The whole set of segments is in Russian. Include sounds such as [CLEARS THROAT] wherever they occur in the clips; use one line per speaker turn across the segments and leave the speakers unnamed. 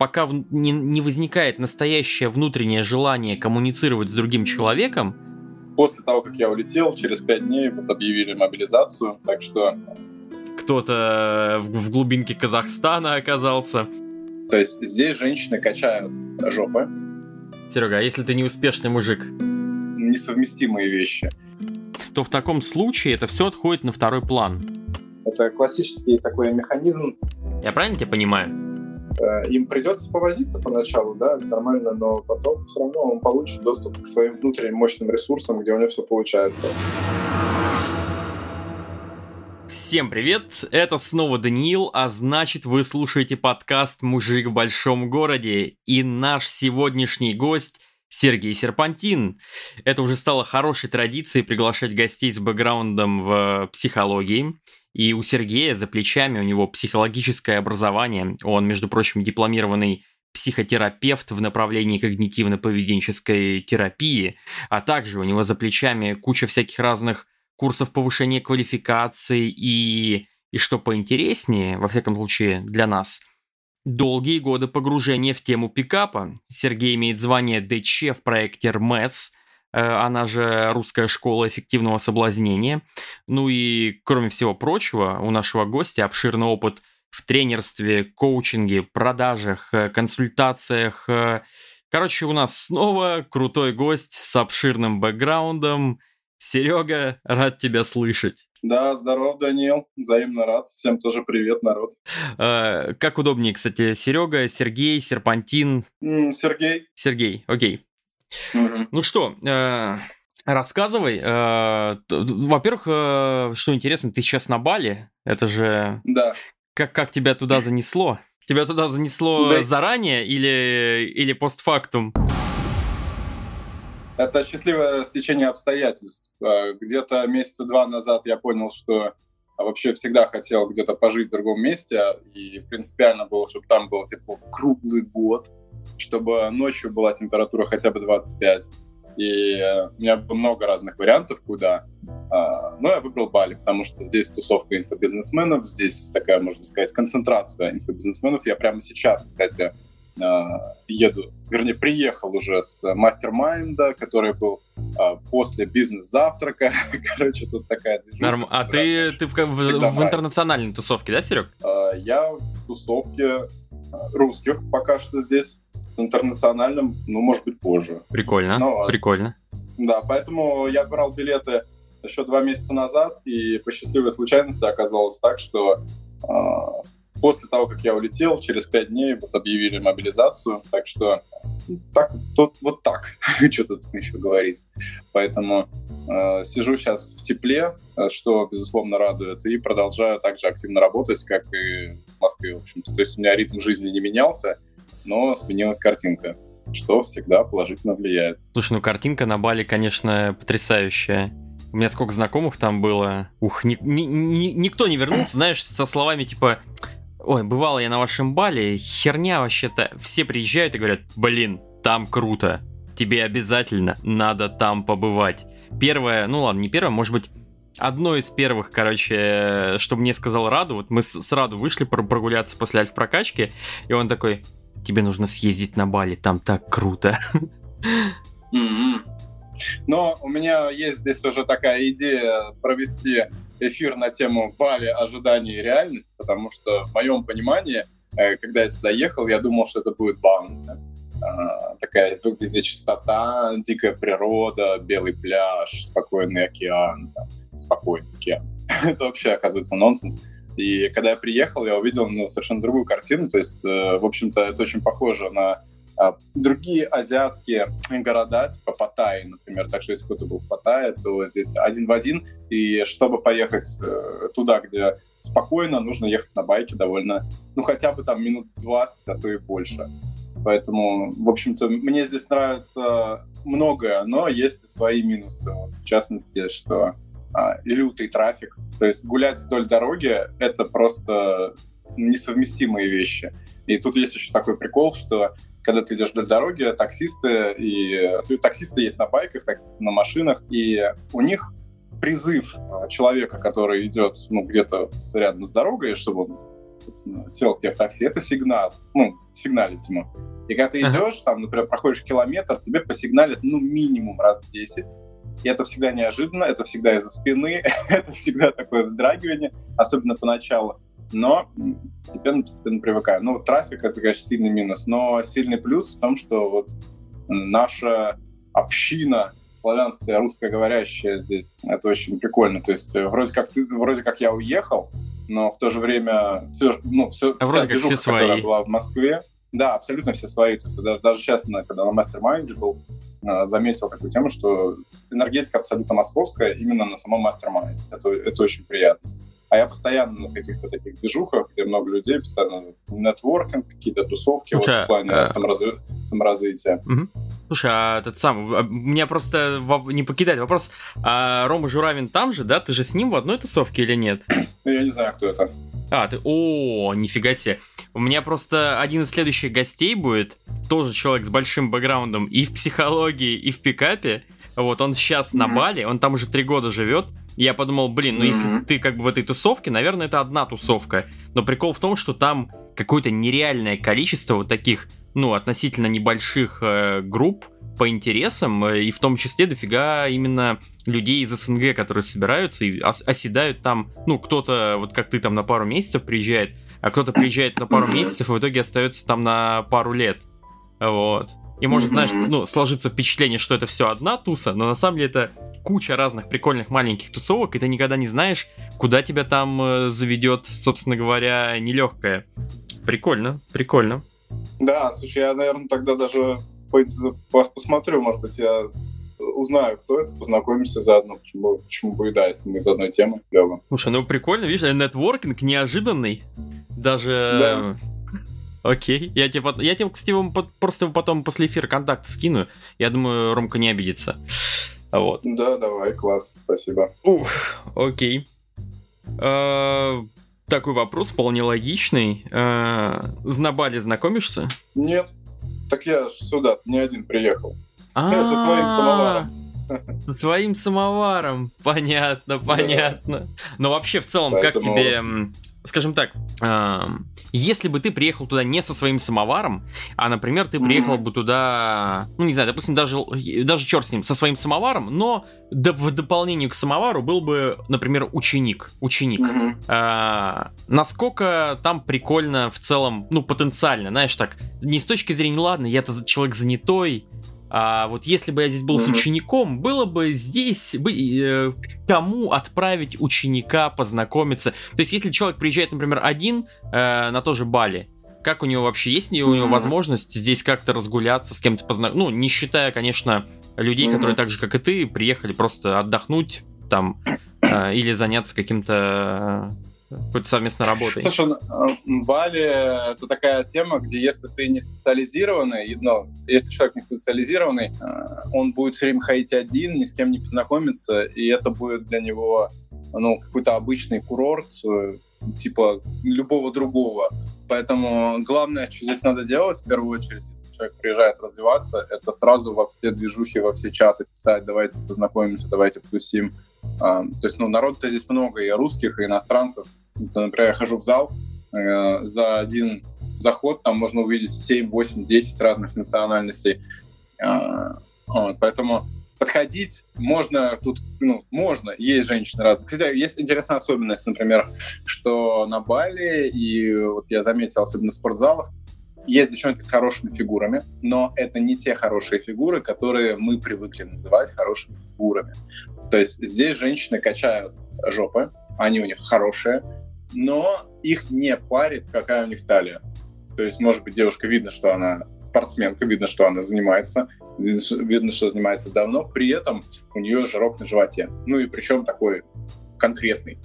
пока не, не возникает настоящее внутреннее желание коммуницировать с другим человеком.
После того, как я улетел, через пять дней вот объявили мобилизацию, так что...
Кто-то в, в глубинке Казахстана оказался.
То есть здесь женщины качают жопы.
Серега, а если ты не успешный мужик?
Несовместимые вещи.
То в таком случае это все отходит на второй план.
Это классический такой механизм.
Я правильно тебя понимаю?
Э, им придется повозиться поначалу, да, нормально, но потом все равно он получит доступ к своим внутренним мощным ресурсам, где у него все получается.
Всем привет, это снова Даниил, а значит вы слушаете подкаст «Мужик в большом городе» и наш сегодняшний гость Сергей Серпантин. Это уже стало хорошей традицией приглашать гостей с бэкграундом в психологии. И у Сергея за плечами у него психологическое образование. Он, между прочим, дипломированный психотерапевт в направлении когнитивно-поведенческой терапии, а также у него за плечами куча всяких разных курсов повышения квалификации и, и что поинтереснее, во всяком случае для нас, долгие годы погружения в тему пикапа. Сергей имеет звание ДЧ в проекте РМЭС, она же русская школа эффективного соблазнения. Ну и, кроме всего прочего, у нашего гостя обширный опыт в тренерстве, коучинге, продажах, э, консультациях. Э. Короче, у нас снова крутой гость с обширным бэкграундом, Серега, рад тебя слышать.
Да, здоров, Данил. Взаимно рад. Всем тоже привет, народ.
Э, как удобнее, кстати, Серега, Сергей, Серпантин?
Сергей.
Сергей, окей. Ну что, э, рассказывай. Э, во-первых, э, что интересно, ты сейчас на Бали. Это же...
Да.
Как, как тебя туда занесло? Тебя туда занесло да. заранее или, или постфактум?
Это счастливое стечение обстоятельств. Где-то месяца два назад я понял, что вообще всегда хотел где-то пожить в другом месте, и принципиально было, чтобы там был типа круглый год, чтобы ночью была температура хотя бы 25. И у меня было много разных вариантов, куда. А, но я выбрал Бали, потому что здесь тусовка инфобизнесменов, здесь такая, можно сказать, концентрация инфобизнесменов. Я прямо сейчас, кстати, а, еду, вернее, приехал уже с мастер-майнда, который был а, после бизнес-завтрака. [LAUGHS] Короче, тут такая
Норм. А ты, ты в, в, в интернациональной тусовке, да, Серег?
Я в тусовке русских пока что здесь. Интернациональным, ну, может быть, позже.
Прикольно, Но, прикольно.
Да, поэтому я брал билеты еще два месяца назад, и по счастливой случайности оказалось так, что После того, как я улетел, через пять дней вот объявили мобилизацию, так что так, тут, вот так, [LAUGHS] что тут еще говорить. Поэтому э, сижу сейчас в тепле, э, что, безусловно, радует, и продолжаю также активно работать, как и в Москве, в общем-то. То есть у меня ритм жизни не менялся, но сменилась картинка что всегда положительно влияет.
Слушай, ну картинка на Бали, конечно, потрясающая. У меня сколько знакомых там было. Ух, ни, ни, ни, никто не вернулся, знаешь, со словами типа Ой, бывало я на вашем бале, херня вообще-то. Все приезжают и говорят, блин, там круто. Тебе обязательно надо там побывать. Первое, ну ладно, не первое, может быть, одно из первых, короче, что мне сказал Раду, вот мы с, Раду вышли прогуляться после альф-прокачки, и он такой, тебе нужно съездить на Бали, там так круто.
Mm-hmm. Но у меня есть здесь уже такая идея провести эфир на тему Бали, ожидания и реальность, потому что в моем понимании, э, когда я сюда ехал, я думал, что это будет баунти. А, такая тут везде чистота, дикая природа, белый пляж, спокойный океан, спокойный океан. [LAUGHS] это вообще, оказывается, нонсенс. И когда я приехал, я увидел ну, совершенно другую картину. То есть, э, в общем-то, это очень похоже на а, другие азиатские города, типа Паттайи, например, так что если кто-то был в Паттайе, то здесь один в один, и чтобы поехать э, туда, где спокойно, нужно ехать на байке довольно, ну, хотя бы там минут 20, а то и больше. Поэтому, в общем-то, мне здесь нравится многое, но есть свои минусы. Вот, в частности, что а, лютый трафик. То есть гулять вдоль дороги — это просто несовместимые вещи. И тут есть еще такой прикол, что когда ты идешь вдоль дороги, таксисты, и таксисты есть на байках, таксисты на машинах, и у них призыв а, человека, который идет ну, где-то рядом с дорогой, чтобы он сел тебе в такси, это сигнал, ну, сигналить ему. И когда ты идешь, там, например, проходишь километр, тебе посигналят, ну, минимум раз 10. И это всегда неожиданно, это всегда из-за спины, [LAUGHS] это всегда такое вздрагивание, особенно поначалу. Но постепенно, постепенно привыкаю. Ну, трафик — это, конечно, сильный минус. Но сильный плюс в том, что вот наша община славянская, русскоговорящая здесь. Это очень прикольно. То есть э, вроде как, ты, вроде как я уехал, но в то же время все, ну, все,
а вроде как движуха, все свои. которая
была в Москве, да, абсолютно все свои. То есть, даже, даже сейчас, когда на мастер-майнде был, заметил такую тему, что энергетика абсолютно московская именно на самом мастер-майнде. Это, это очень приятно. А я постоянно на каких-то таких движухах, где много людей, постоянно нетворкинг, какие-то тусовки Слушай, вот, в плане а... саморазви... саморазвития.
Угу. Слушай, а этот сам, а, меня просто не покидает вопрос, а Рома Журавин там же, да? Ты же с ним в одной тусовке или нет?
Я не знаю, кто это.
А, ты, о, нифига себе. У меня просто один из следующих гостей будет, тоже человек с большим бэкграундом и в психологии, и в пикапе. Вот, он сейчас mm-hmm. на Бали, он там уже три года живет. Я подумал, блин, ну mm-hmm. если ты как бы в этой тусовке, наверное, это одна тусовка. Но прикол в том, что там какое-то нереальное количество вот таких, ну, относительно небольших э, групп по интересам, э, и в том числе дофига именно людей из СНГ, которые собираются и ос- оседают там, ну, кто-то, вот как ты там на пару месяцев приезжает, а кто-то приезжает на пару месяцев и в итоге остается там на пару лет. Вот. И может, знаешь, ну, сложиться впечатление, что это все одна туса, но на самом деле это куча разных прикольных маленьких тусовок, и ты никогда не знаешь, куда тебя там э, заведет, собственно говоря, нелегкая. Прикольно, прикольно.
Да, слушай, я, наверное, тогда даже вас посмотрю, может быть, я узнаю, кто это, познакомимся заодно, почему, почему бы и да, если мы из одной темы, клево.
Слушай, ну прикольно, видишь, нетворкинг неожиданный, даже... Да. Окей. Я тебе, я тебе, кстати, просто потом после эфира контакт скину. Я думаю, Ромка не обидится. Вот.
Да, давай, класс, спасибо.
Ух, окей. А, такой вопрос вполне логичный. А, с Набали знакомишься?
Нет. Так я сюда не один приехал. Я со своим самоваром.
Своим самоваром. Понятно, понятно. Но вообще в целом, как тебе скажем так, э, если бы ты приехал туда не со своим самоваром, а, например, ты приехал mm-hmm. бы туда, ну, не знаю, допустим, даже, даже черт с ним, со своим самоваром, но да, в дополнение к самовару был бы, например, ученик. Ученик. Mm-hmm. Э, насколько там прикольно в целом, ну, потенциально, знаешь, так, не с точки зрения, ладно, я-то человек занятой, а вот если бы я здесь был mm-hmm. с учеником, было бы здесь бы, э, кому отправить ученика познакомиться. То есть, если человек приезжает, например, один э, на то же Бали, как у него вообще есть ли у него mm-hmm. возможность здесь как-то разгуляться, с кем-то познакомиться? Ну, не считая, конечно, людей, mm-hmm. которые так же, как и ты, приехали просто отдохнуть там э, или заняться каким-то какой-то совместной работой?
Слушай, ну, Бали — это такая тема, где если ты не социализированный, но если человек не социализированный, э, он будет все время ходить один, ни с кем не познакомиться, и это будет для него ну, какой-то обычный курорт, э, типа любого другого. Поэтому главное, что здесь надо делать, в первую очередь, если человек приезжает развиваться, это сразу во все движухи, во все чаты писать, давайте познакомимся, давайте потусим. То есть, ну, народ-то здесь много, и русских, и иностранцев. Например, я хожу в зал, э, за один заход там можно увидеть 7, 8, 10 разных национальностей. Э, вот, поэтому подходить можно тут, ну, можно, есть женщины разные. Кстати, есть интересная особенность, например, что на Бали, и вот я заметил, особенно в спортзалах, есть девчонки с хорошими фигурами, но это не те хорошие фигуры, которые мы привыкли называть хорошими фигурами. То есть здесь женщины качают жопы, они у них хорошие, но их не парит, какая у них талия. То есть, может быть, девушка видно, что она спортсменка, видно, что она занимается, видно, что занимается давно, при этом у нее жирок на животе. Ну и причем такой конкретный.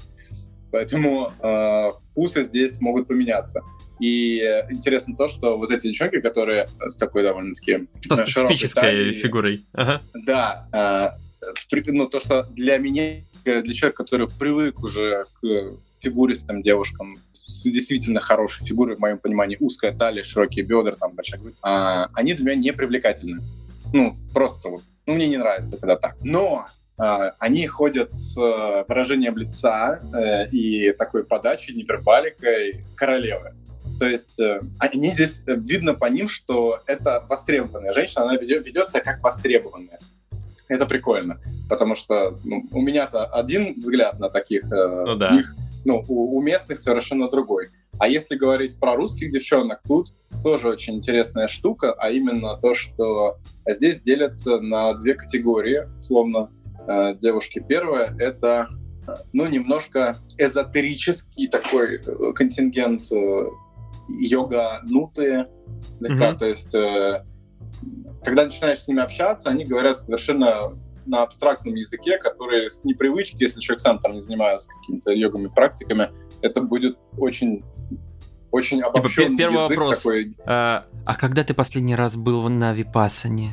Поэтому э, вкусы здесь могут поменяться. И интересно то, что вот эти девчонки, которые с такой довольно-таки
Со специфической талией, фигурой.
Ага. Да, э, ну, то, что для меня, для человека, который привык уже к фигуристым девушкам с действительно хорошей фигурой, в моем понимании, узкая талия, широкие бедра, там, большая грудь, а, они для меня не привлекательны. Ну, просто вот, ну, мне не нравится, когда так. Но э, они ходят с э, выражением лица э, и такой подачей, невербаликой королевы. То есть э, они здесь э, видно по ним, что это востребованная женщина, она ведет, ведет себя как востребованная. Это прикольно, потому что ну, у меня-то один взгляд на таких, э, ну, да. них, ну, у, у местных совершенно другой. А если говорить про русских девчонок, тут тоже очень интересная штука, а именно то, что здесь делятся на две категории, условно, э, девушки. Первая — это, ну, немножко эзотерический такой э, контингент э, йога-нутые, mm-hmm. то есть когда начинаешь с ними общаться, они говорят совершенно на абстрактном языке, который с непривычки, если человек сам там не занимается какими-то йогами, практиками, это будет очень очень обобщенный
типа, первый язык вопрос. такой. А, а когда ты последний раз был на Випасане?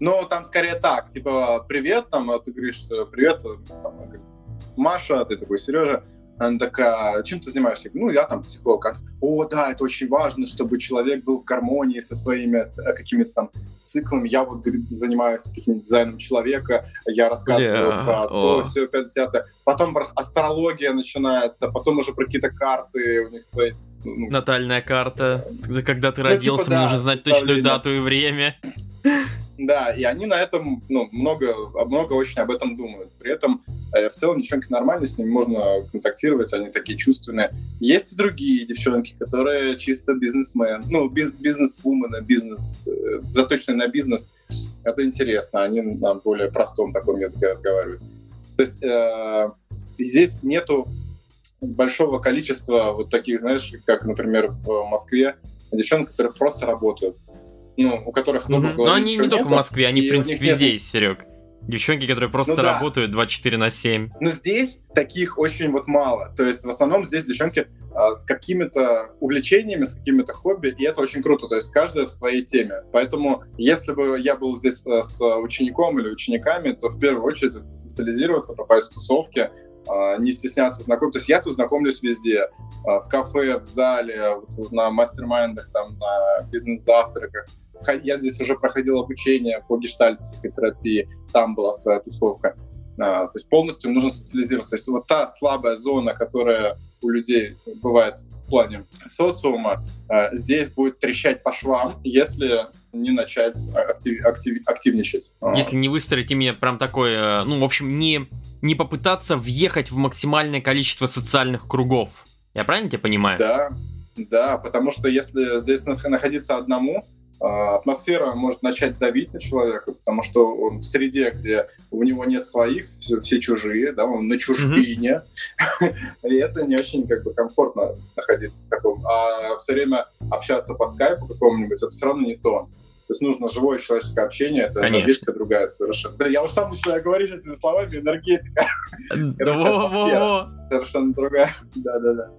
Ну, там скорее так, типа, привет, там, а ты говоришь, привет, там, Маша, ты такой, Сережа, она такая, чем ты занимаешься? Ну, я там психолог. О, да, это очень важно, чтобы человек был в гармонии со своими э, какими-то там циклами. Я вот говорит, занимаюсь каким-то дизайном человека, я рассказываю Бля, про то, все, 50 Потом астрология начинается, потом уже про какие-то карты у них свои.
Ну, Натальная карта, когда ты родился, ну, типа, да, нужно знать точную дату и время.
Да, и они на этом ну, много, много очень об этом думают. При этом э, в целом девчонки нормальные, с ними можно контактировать, они такие чувственные. Есть и другие девчонки, которые чисто бизнесмен, ну, биз, бизнес-вумены, бизнес, э, заточенные на бизнес. Это интересно, они на более простом таком языке разговаривают. То есть э, здесь нету большого количества вот таких, знаешь, как, например, в Москве, девчонок, которые просто работают ну, у которых особо
mm-hmm. Но они не только в Москве, они, в принципе, везде нет... есть, Серег. Девчонки, которые просто ну, да. работают 24 на 7.
Но здесь таких очень вот мало. То есть в основном здесь девчонки а, с какими-то увлечениями, с какими-то хобби, и это очень круто. То есть каждая в своей теме. Поэтому если бы я был здесь а, с учеником или учениками, то в первую очередь это социализироваться, попасть в тусовки, а, не стесняться знакомиться. То есть я тут знакомлюсь везде. А, в кафе, в зале, на мастер-майндах, там, на бизнес-завтраках я здесь уже проходил обучение по гештальт-психотерапии, там была своя тусовка. А, то есть полностью нужно социализироваться. То есть вот та слабая зона, которая у людей бывает в плане социума, а, здесь будет трещать по швам, если не начать актив, актив, активничать.
А. Если не выстроить именно прям такое, ну, в общем, не, не попытаться въехать в максимальное количество социальных кругов. Я правильно тебя понимаю?
Да, да, потому что если здесь находиться одному, атмосфера может начать давить на человека, потому что он в среде, где у него нет своих, все, все чужие, да, он на чужбине, mm-hmm. [LAUGHS] и это не очень как бы комфортно находиться в таком. А все время общаться по скайпу какому-нибудь, это все равно не то. То есть нужно живое человеческое общение, это энергетика другая совершенно. Блин, я уже сам начинаю говорить этими словами, энергетика. Совершенно другая. [LAUGHS] Да-да-да.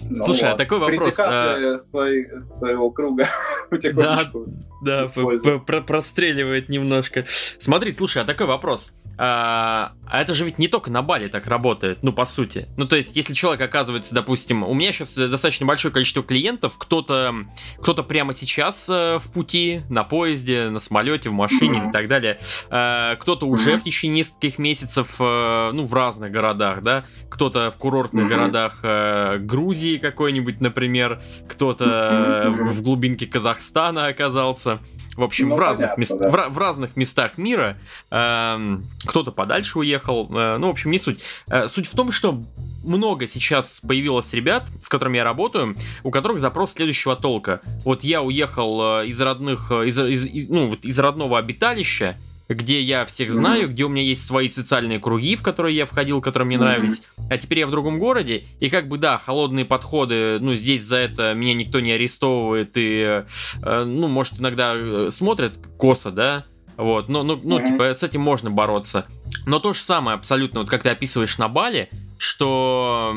Ну, Слушай, вот. а такой вопрос. А...
Свои, своего круга [LAUGHS]
потихонечку Да, да простреливает немножко. Смотри, слушай, а такой вопрос. А, а это же ведь не только на Бали так работает, ну, по сути. Ну, то есть, если человек оказывается, допустим, у меня сейчас достаточно большое количество клиентов, кто-то кто прямо сейчас э, в пути, на поезде, на самолете, в машине mm-hmm. и так далее, э, кто-то уже mm-hmm. в течение нескольких месяцев, э, ну, в разных городах, да, кто-то в курортных mm-hmm. городах э, Грузии какой-нибудь, например, кто-то mm-hmm. в, в глубинке Казахстана оказался. В общем, ну, в, разных понятно, мест... да. в, в разных местах мира. Э, кто-то подальше уехал. Э, ну, в общем, не суть. Э, суть в том, что много сейчас появилось ребят, с которыми я работаю, у которых запрос следующего толка. Вот я уехал э, из родных, э, из, из, из, ну, вот из родного обиталища, где я всех знаю, где у меня есть свои социальные круги, в которые я входил, которые мне нравились. А теперь я в другом городе, и как бы да, холодные подходы, ну здесь за это меня никто не арестовывает и, э, ну может иногда э, смотрят косо, да, вот, ну, ну, ну, типа, с этим можно бороться. Но то же самое абсолютно, вот как ты описываешь на Бали, что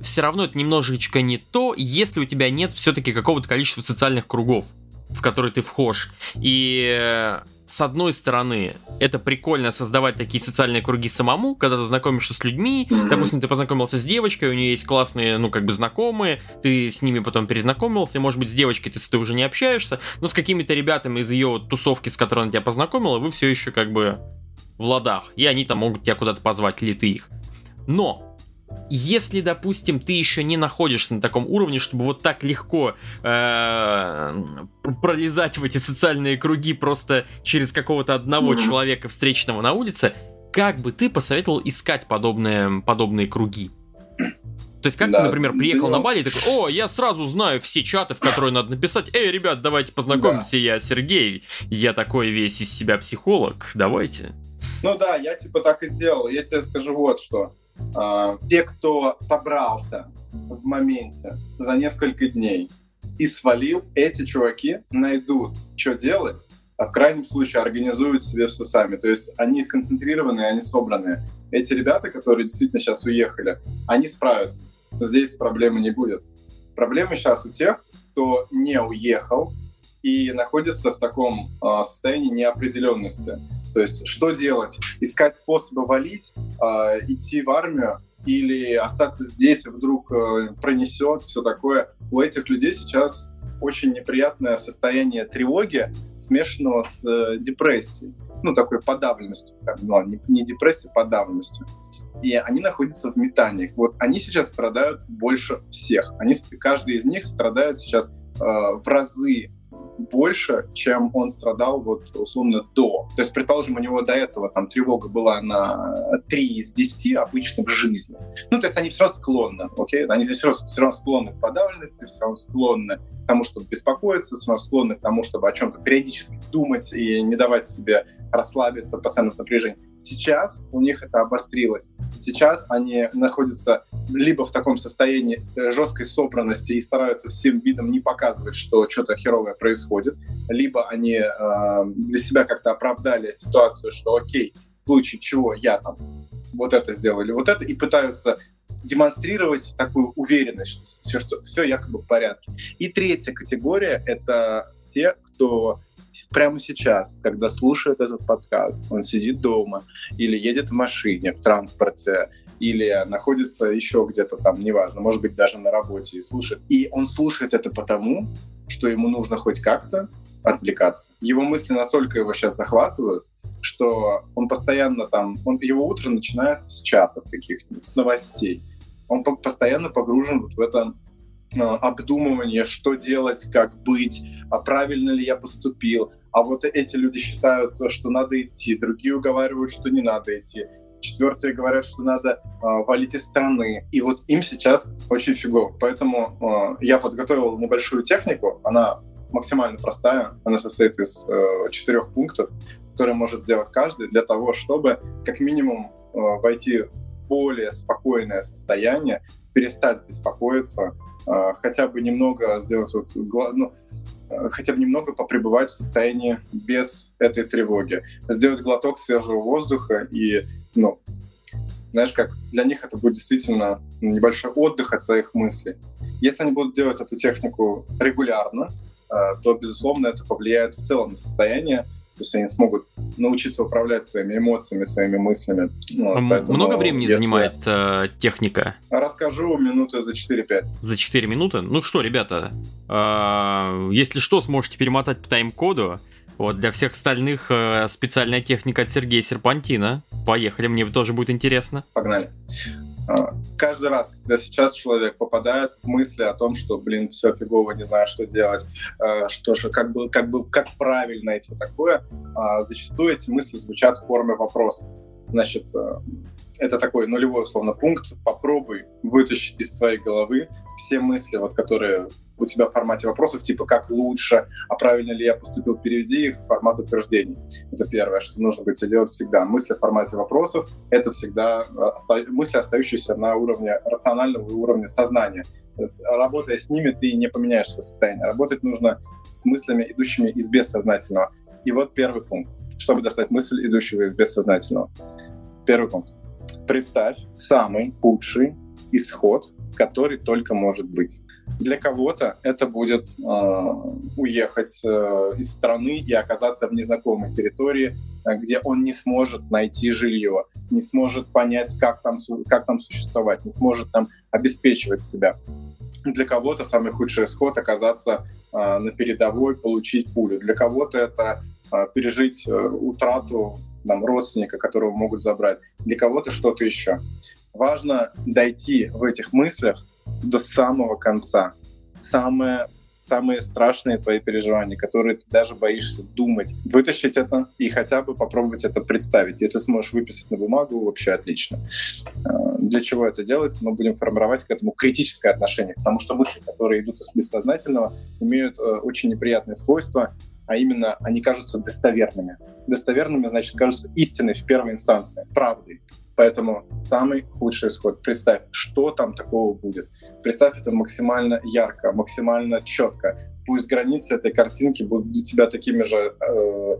все равно это немножечко не то, если у тебя нет все-таки какого-то количества социальных кругов, в которые ты вхож. И с одной стороны, это прикольно создавать такие социальные круги самому, когда ты знакомишься с людьми, допустим, ты познакомился с девочкой, у нее есть классные, ну, как бы знакомые, ты с ними потом перезнакомился, может быть, с девочкой ты, ты уже не общаешься, но с какими-то ребятами из ее тусовки, с которой она тебя познакомила, вы все еще как бы в ладах, и они там могут тебя куда-то позвать, или ты их. Но если, допустим, ты еще не находишься на таком уровне, чтобы вот так легко э, пролезать в эти социальные круги просто через какого-то одного mm-hmm. человека, встречного на улице, как бы ты посоветовал искать подобные, подобные круги? То есть, как да, ты, например, приехал да. на Бали и такой, о, я сразу знаю все чаты, в которые надо написать, эй, ребят, давайте познакомимся, да. я Сергей, я такой весь из себя психолог, давайте.
Ну да, я типа так и сделал. Я тебе скажу вот что. А, те, кто собрался в моменте за несколько дней и свалил, эти чуваки найдут, что делать, а в крайнем случае организуют себе все сами. То есть они сконцентрированные, они собранные. Эти ребята, которые действительно сейчас уехали, они справятся. Здесь проблемы не будет. Проблемы сейчас у тех, кто не уехал и находится в таком э, состоянии неопределенности. То есть что делать? Искать способы валить, э, идти в армию или остаться здесь, вдруг э, пронесет, все такое. У этих людей сейчас очень неприятное состояние тревоги, смешанного с э, депрессией. Ну, такой подавленностью. Ну, не, не депрессией, подавленностью. И они находятся в метаниях. Вот они сейчас страдают больше всех. Они, каждый из них страдает сейчас э, в разы больше, чем он страдал вот условно до. То есть, предположим, у него до этого там тревога была на 3 из 10 обычно в жизни. Ну, то есть они все равно склонны, окей? Они все равно, все равно склонны к подавленности, все равно склонны к тому, чтобы беспокоиться, все равно склонны к тому, чтобы о чем-то периодически думать и не давать себе расслабиться, постоянно в напряжении. Сейчас у них это обострилось. Сейчас они находятся либо в таком состоянии э, жесткой собранности и стараются всем видом не показывать, что что-то херовое происходит, либо они э, для себя как-то оправдали ситуацию, что окей, в случае чего я там вот это сделал или вот это, и пытаются демонстрировать такую уверенность, что все, что все якобы в порядке. И третья категория — это те, кто прямо сейчас, когда слушает этот подкаст, он сидит дома или едет в машине, в транспорте, или находится еще где-то там, неважно, может быть, даже на работе и слушает. И он слушает это потому, что ему нужно хоть как-то отвлекаться. Его мысли настолько его сейчас захватывают, что он постоянно там, он, его утро начинается с чатов каких-нибудь, с новостей. Он постоянно погружен вот в это обдумывание, что делать, как быть, а правильно ли я поступил. А вот эти люди считают, что надо идти, другие уговаривают, что не надо идти. Четвертые говорят, что надо э, валить из страны. И вот им сейчас очень фигово. Поэтому э, я подготовил небольшую технику. Она максимально простая. Она состоит из э, четырех пунктов, которые может сделать каждый для того, чтобы как минимум э, войти в более спокойное состояние, перестать беспокоиться, хотя бы немного сделать вот, ну, а, хотя бы немного попребывать в состоянии без этой тревоги. Сделать глоток свежего воздуха и, ну, знаешь, как для них это будет действительно небольшой отдых от своих мыслей. Если они будут делать эту технику регулярно, а, то, безусловно, это повлияет в целом на состояние, то есть они смогут научиться управлять своими эмоциями, своими мыслями.
Вот, поэтому, Много времени если... занимает э, техника?
Расскажу минуты за 4-5.
За 4 минуты? Ну что, ребята, э, если что, сможете перемотать по тайм-коду. Вот, для всех остальных э, специальная техника от Сергея Серпантина. Поехали, мне тоже будет интересно.
Погнали. А, каждый раз, когда сейчас человек попадает в мысли о том, что, блин, все фигово, не знаю, что делать, а, что же, как бы, как бы, как правильно и все такое, а, зачастую эти мысли звучат в форме вопроса. Значит, это такой нулевой, условно, пункт. Попробуй вытащить из своей головы все мысли, вот, которые у тебя в формате вопросов, типа «как лучше?», «а правильно ли я поступил?», переведи их в формат утверждений. Это первое, что нужно будет делать всегда. Мысли в формате вопросов — это всегда э, мысли, остающиеся на уровне рационального уровня сознания. Работая с ними, ты не поменяешь свое состояние. Работать нужно с мыслями, идущими из бессознательного. И вот первый пункт. Чтобы достать мысль, идущего из бессознательного. Первый пункт. Представь самый худший исход, который только может быть. Для кого-то это будет э, уехать э, из страны и оказаться в незнакомой территории, э, где он не сможет найти жилье, не сможет понять, как там, как там существовать, не сможет там обеспечивать себя. Для кого-то самый худший исход оказаться э, на передовой, получить пулю. Для кого-то это э, пережить э, утрату там, родственника, которого могут забрать, для кого-то что-то еще. Важно дойти в этих мыслях до самого конца. Самое самые страшные твои переживания, которые ты даже боишься думать. Вытащить это и хотя бы попробовать это представить. Если сможешь выписать на бумагу, вообще отлично. А, для чего это делается? Мы будем формировать к этому критическое отношение, потому что мысли, которые идут из бессознательного, имеют э, очень неприятные свойства, а именно они кажутся достоверными. Достоверными, значит, кажутся истиной в первой инстанции, правдой. Поэтому самый худший исход. Представь, что там такого будет. Представь это максимально ярко, максимально четко. Пусть границы этой картинки будут для тебя такими же э,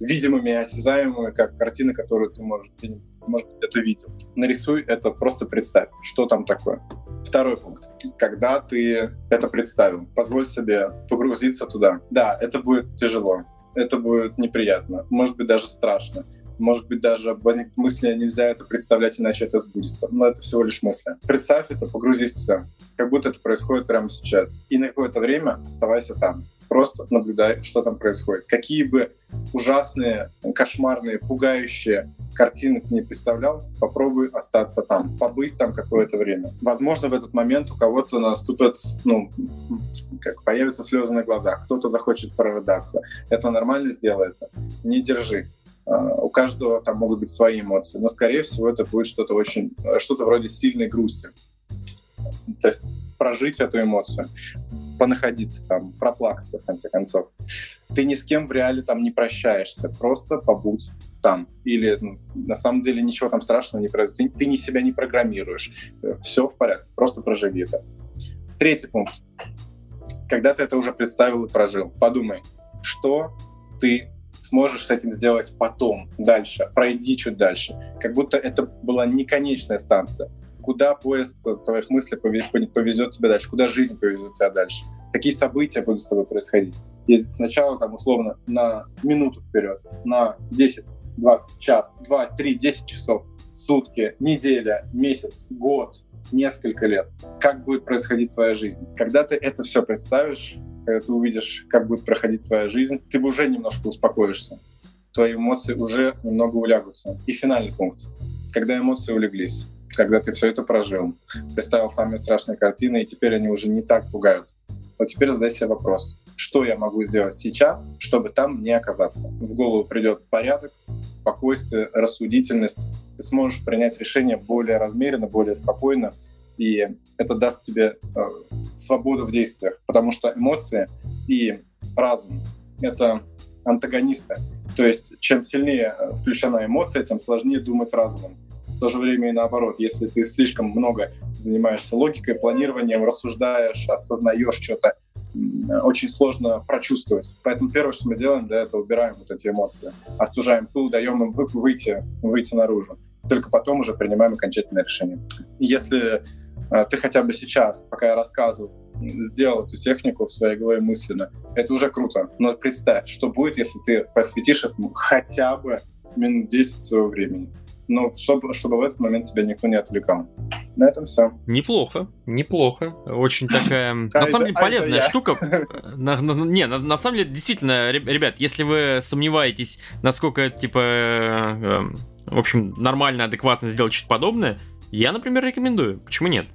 видимыми и осязаемыми, как картины, которую ты можешь, ты, может быть, это видел. Нарисуй это, просто представь, что там такое. Второй пункт. Когда ты это представил, позволь себе погрузиться туда. Да, это будет тяжело, это будет неприятно, может быть, даже страшно может быть, даже возникнет мысли, нельзя это представлять, иначе это сбудется. Но это всего лишь мысли. Представь это, погрузись туда, как будто это происходит прямо сейчас. И на какое-то время оставайся там. Просто наблюдай, что там происходит. Какие бы ужасные, кошмарные, пугающие картины ты не представлял, попробуй остаться там, побыть там какое-то время. Возможно, в этот момент у кого-то наступят, ну, как появятся слезы на глазах, кто-то захочет прорыдаться. Это нормально, сделай это. Не держи. У каждого там могут быть свои эмоции, но, скорее всего, это будет что-то очень, что-то вроде сильной грусти. То есть прожить эту эмоцию, понаходиться там, проплакаться, в конце концов. Ты ни с кем в реале там не прощаешься, просто побудь там. Или ну, на самом деле ничего там страшного не произойдет. Ты, ты ни себя не программируешь. Все в порядке, просто проживи это. Третий пункт. Когда ты это уже представил и прожил, подумай, что ты сможешь с этим сделать потом, дальше, пройди чуть дальше. Как будто это была не конечная станция. Куда поезд твоих мыслей повезет тебя дальше, куда жизнь повезет тебя дальше. Какие события будут с тобой происходить. Если сначала, там, условно, на минуту вперед, на 10, 20, час, 2, 3, 10 часов, сутки, неделя, месяц, год, несколько лет. Как будет происходить твоя жизнь? Когда ты это все представишь, когда ты увидишь, как будет проходить твоя жизнь, ты бы уже немножко успокоишься. Твои эмоции уже немного улягутся. И финальный пункт. Когда эмоции улеглись, когда ты все это прожил, представил самые страшные картины, и теперь они уже не так пугают. Вот теперь задай себе вопрос. Что я могу сделать сейчас, чтобы там не оказаться? В голову придет порядок, спокойствие, рассудительность. Ты сможешь принять решение более размеренно, более спокойно, и это даст тебе э, свободу в действиях, потому что эмоции и разум — это антагонисты. То есть чем сильнее э, включена эмоция, тем сложнее думать разумом. В то же время и наоборот, если ты слишком много занимаешься логикой, планированием, рассуждаешь, осознаешь что-то, очень сложно прочувствовать. Поэтому первое, что мы делаем, да, это убираем вот эти эмоции, остужаем пыл, даем им выйти, выйти наружу. Только потом уже принимаем окончательное решение. Если ты хотя бы сейчас, пока я рассказывал, сделал эту технику в своей голове мысленно, это уже круто. Но представь, что будет, если ты посвятишь этому хотя бы минут 10 своего времени. Но чтобы, чтобы в этот момент тебя никто не отвлекал. На этом все.
Неплохо, неплохо. Очень такая, на самом деле, полезная штука. [LAUGHS] Не, на самом деле, действительно, ребят, если вы сомневаетесь, насколько это, типа, э, в общем, нормально, адекватно сделать что-то подобное, я, например, рекомендую. Почему нет?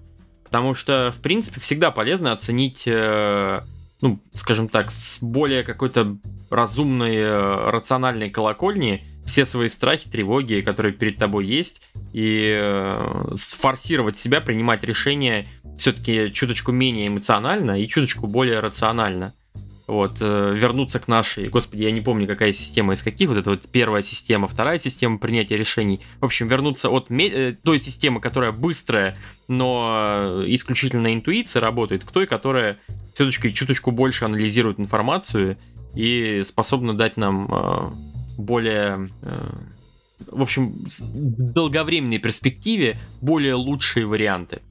Потому что, в принципе, всегда полезно оценить, э, ну, скажем так, с более какой-то разумной, э, рациональной колокольни все свои страхи, тревоги, которые перед тобой есть, и э, сфорсировать себя, принимать решения все-таки чуточку менее эмоционально и чуточку более рационально вот, э, вернуться к нашей, господи, я не помню, какая система из каких, вот это вот первая система, вторая система принятия решений. В общем, вернуться от э, той системы, которая быстрая, но исключительно интуиция работает, к той, которая все-таки чуточку больше анализирует информацию и способна дать нам э, более, в общем, в долговременной перспективе более лучшие варианты.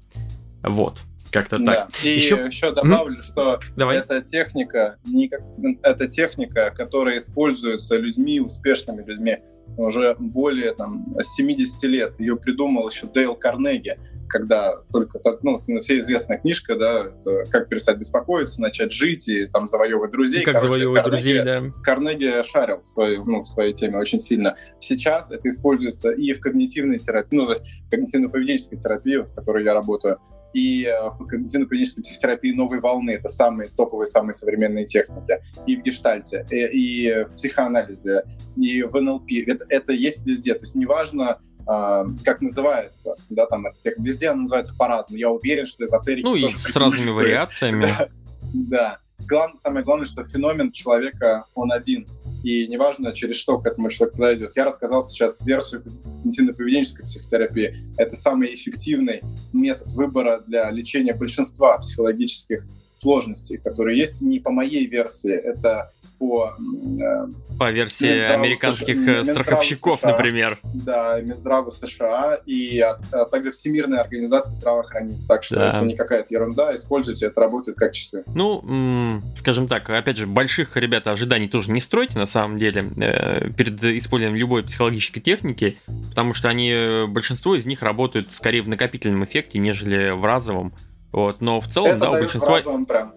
Вот. Как-то так.
Да. И еще, еще добавлю, mm? что Давай. эта техника, не как, эта техника, которая используется людьми, успешными людьми, уже более там, 70 лет. Ее придумал еще Дейл Карнеги, когда только, ну, все известная книжка, да, «Как перестать беспокоиться, начать жить и там завоевывать друзей». И
как Короче, завоевывать Карнеги, друзей, да.
Карнеги шарил в своей, ну, в своей теме очень сильно. Сейчас это используется и в когнитивной терапии, ну, когнитивно-поведенческой терапии, в которой я работаю, и э, в когнитивно-поведенческой психотерапии новой волны. Это самые топовые, самые современные техники. И в гештальте, и, и в психоанализе, и в НЛП. Это, это есть везде. То есть неважно, э, как называется, да, там это тех, везде она называется по-разному. Я уверен, что эзотерики
Ну и с разными вариациями.
Да, [LAUGHS] да. Главное, самое главное, что феномен человека, он один и неважно, через что к этому человеку подойдет. Я рассказал сейчас версию когнитивно-поведенческой психотерапии. Это самый эффективный метод выбора для лечения большинства психологических сложностей, которые есть не по моей версии, это по...
Э, по версии американских США, э, страховщиков, США, например.
Да, Минздраву США и а, а также Всемирная организация здравоохранения. Так что да. это не какая-то ерунда, используйте, это работает как часы.
Ну, скажем так, опять же, больших, ребята, ожиданий тоже не стройте, на самом деле, э, перед использованием любой психологической техники, потому что они, большинство из них работают скорее в накопительном эффекте, нежели в разовом. Вот, но в целом,
это
да, у большинства...
Прям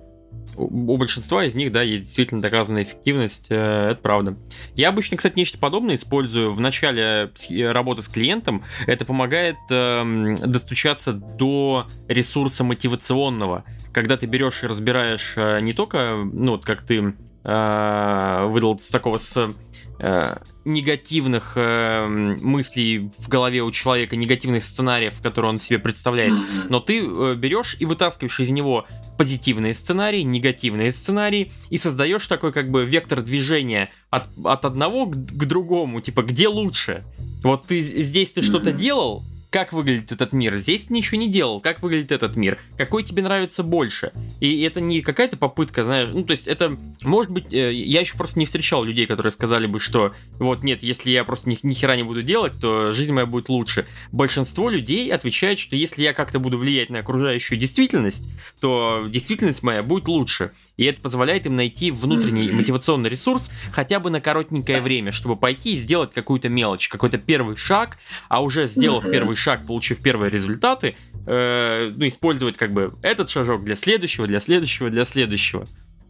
у большинства из них, да, есть действительно доказанная эффективность, э, это правда. Я обычно, кстати, нечто подобное использую в начале работы с клиентом. Это помогает э, достучаться до ресурса мотивационного, когда ты берешь и разбираешь э, не только, ну, вот как ты э, выдал с такого с э, негативных э, мыслей в голове у человека, негативных сценариев, которые он себе представляет, но ты э, берешь и вытаскиваешь из него позитивные сценарии, негативные сценарии и создаешь такой как бы вектор движения от, от одного к, к другому, типа где лучше. Вот ты здесь ты что-то делал, как выглядит этот мир. Здесь ничего не делал, как выглядит этот мир, какой тебе нравится больше. И это не какая-то попытка, знаешь, ну то есть это, может быть, э, я еще просто не встречал людей, которые сказали бы, что вот нет, если я просто ни, ни хера не буду делать, то жизнь моя будет лучше. Большинство людей отвечает, что если я как-то буду влиять на окружающую действительность, то действительность моя будет лучше. И это позволяет им найти внутренний мотивационный ресурс хотя бы на коротенькое время, чтобы пойти и сделать какую-то мелочь, какой-то первый шаг, а уже сделав первый шаг, получив первые результаты, э, ну, использовать как бы этот шажок для следующего, для следующего, для следующего.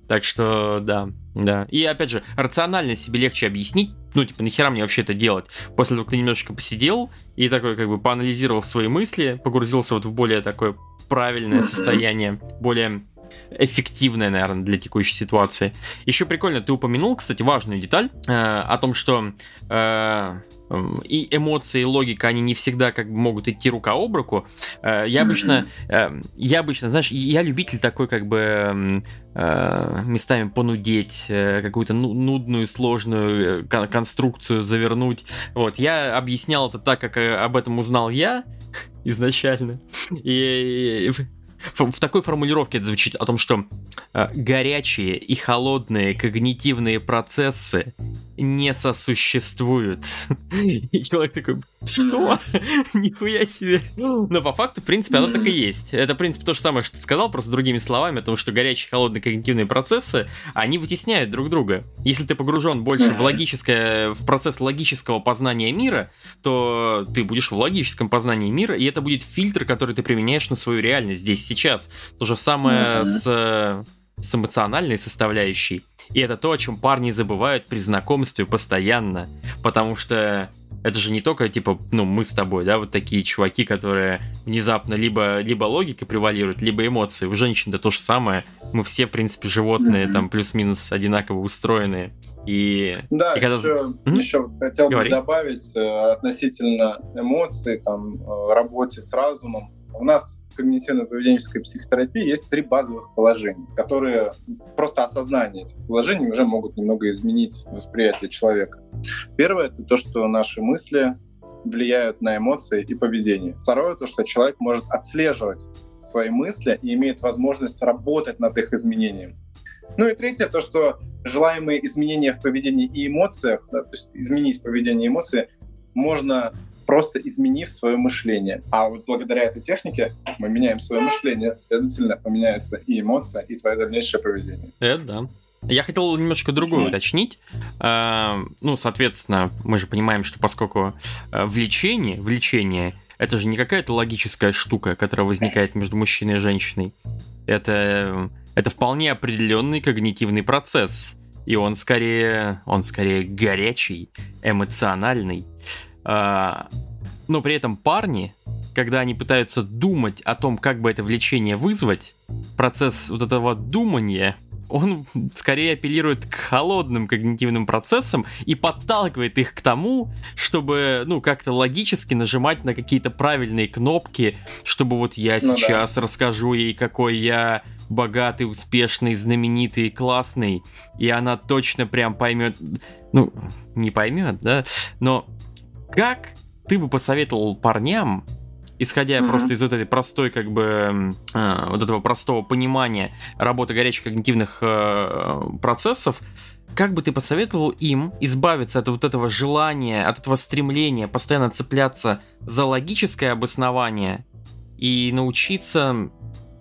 Так что, да, да. И опять же, рационально себе легче объяснить, ну, типа, нахера мне вообще это делать? После того, как ты немножечко посидел и такой, как бы, поанализировал свои мысли, погрузился вот в более такое правильное состояние, более эффективное, наверное, для текущей ситуации. Еще прикольно, ты упомянул, кстати, важную деталь э, о том, что э, и эмоции, и логика, они не всегда как бы могут идти рука об руку. Э, я обычно, э, я обычно, знаешь, я любитель такой как бы э, местами понудеть, какую-то ну, нудную, сложную конструкцию завернуть. Вот, я объяснял это так, как об этом узнал я [LAUGHS] изначально. И в, такой формулировке это звучит о том, что горячие и холодные когнитивные процессы не сосуществуют. И человек такой, что? [LAUGHS] Нихуя себе. Но по факту, в принципе, оно так и есть. Это, в принципе, то же самое, что ты сказал, просто другими словами, о том, что горячие и холодные когнитивные процессы, они вытесняют друг друга. Если ты погружен больше в логическое, в процесс логического познания мира, то ты будешь в логическом познании мира, и это будет фильтр, который ты применяешь на свою реальность здесь, сейчас. То же самое с с эмоциональной составляющей. И это то, о чем парни забывают при знакомстве постоянно. Потому что это же не только, типа, ну, мы с тобой, да, вот такие чуваки, которые внезапно либо, либо логика превалирует, либо эмоции. У женщин это то же самое. Мы все, в принципе, животные, там, плюс-минус одинаково устроенные. И,
да,
и когда...
еще, mm-hmm. еще хотел Говори. бы добавить э, относительно эмоций, там, э, работе с разумом. У нас когнитивно-поведенческой психотерапии есть три базовых положения, которые просто осознание этих положений уже могут немного изменить восприятие человека. Первое — это то, что наши мысли влияют на эмоции и поведение. Второе — то, что человек может отслеживать свои мысли и имеет возможность работать над их изменением. Ну и третье, то, что желаемые изменения в поведении и эмоциях, да, то есть изменить поведение и эмоции, можно просто изменив свое мышление. А вот благодаря этой технике мы меняем свое мышление, следовательно, поменяется и эмоция, и твое дальнейшее поведение.
Это да. Я хотел немножко другое mm-hmm. уточнить. Э, ну, соответственно, мы же понимаем, что поскольку э, влечение, влечение это же не какая-то логическая штука, которая возникает между мужчиной и женщиной. Это, это вполне определенный когнитивный процесс. И он скорее, он скорее горячий, эмоциональный. А, но при этом парни, когда они пытаются думать о том, как бы это влечение вызвать, процесс вот этого думания он скорее апеллирует к холодным когнитивным процессам и подталкивает их к тому, чтобы, ну, как-то логически нажимать на какие-то правильные кнопки, чтобы вот я ну, сейчас да. расскажу ей, какой я богатый, успешный, знаменитый классный, и она точно прям поймет, ну, не поймет, да, но как ты бы посоветовал парням исходя mm-hmm. просто из вот этой простой, как бы, э, вот этого простого понимания работы горячих когнитивных э, процессов, как бы ты посоветовал им избавиться от вот этого желания, от этого стремления постоянно цепляться за логическое обоснование и научиться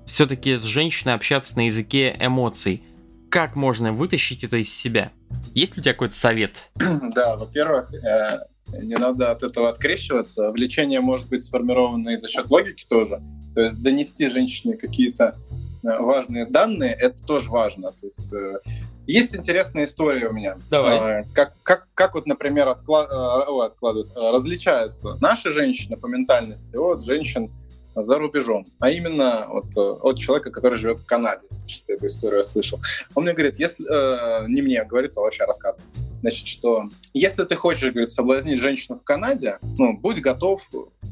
все-таки с женщиной общаться на языке эмоций? Как можно вытащить это из себя? Есть ли у тебя какой-то совет? [CLEARS THROAT]
Да, во-первых, э, не надо от этого открещиваться. Влечение может быть сформировано и за счет логики тоже. То есть донести женщине какие-то э, важные данные, это тоже важно. То есть, э, есть интересная история у меня.
Давай.
Э, как, как, как вот, например, отклад, э, откладываются, различаются наши женщины по ментальности от женщин за рубежом, а именно от, от человека, который живет в Канаде. Что эту историю я слышал. Он мне говорит, если э, не мне говорит, а вообще рассказывает, значит, что если ты хочешь, говорит, соблазнить женщину в Канаде, ну, будь готов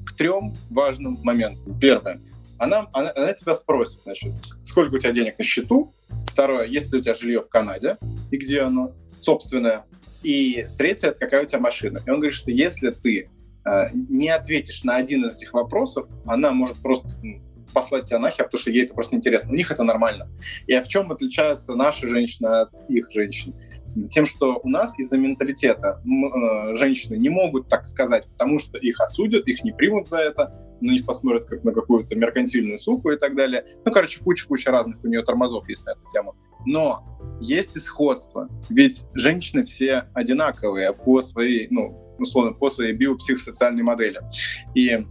к трем важным моментам. Первое, она, она, она тебя спросит, значит, сколько у тебя денег на счету. Второе, есть ли у тебя жилье в Канаде и где оно собственное. И третье, это какая у тебя машина. И он говорит, что если ты Э, не ответишь на один из этих вопросов, она может просто ну, послать тебя нахер, потому что ей это просто неинтересно. У них это нормально. И в чем отличаются наши женщины от их женщин? Тем, что у нас из-за менталитета э, женщины не могут так сказать, потому что их осудят, их не примут за это, на них посмотрят как на какую-то меркантильную суку и так далее. Ну, короче, куча-куча разных у нее тормозов есть на эту тему. Но есть исходство. Ведь женщины все одинаковые по своей, ну, условно, по своей биопсихосоциальной модели. И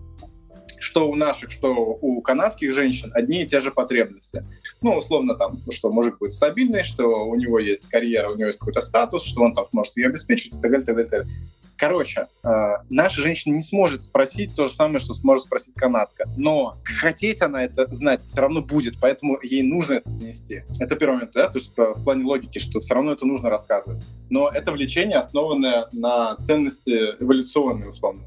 что у наших, что у канадских женщин одни и те же потребности. Ну, условно, там, что мужик будет стабильный, что у него есть карьера, у него есть какой-то статус, что он там может ее обеспечивать и так далее, так далее. Так далее. Короче, э, наша женщина не сможет спросить то же самое, что сможет спросить канадка. Но хотеть она это знать все равно будет, поэтому ей нужно это донести. Это первый момент, да, то есть в плане логики, что все равно это нужно рассказывать. Но это влечение, основанное на ценности эволюционной, условно,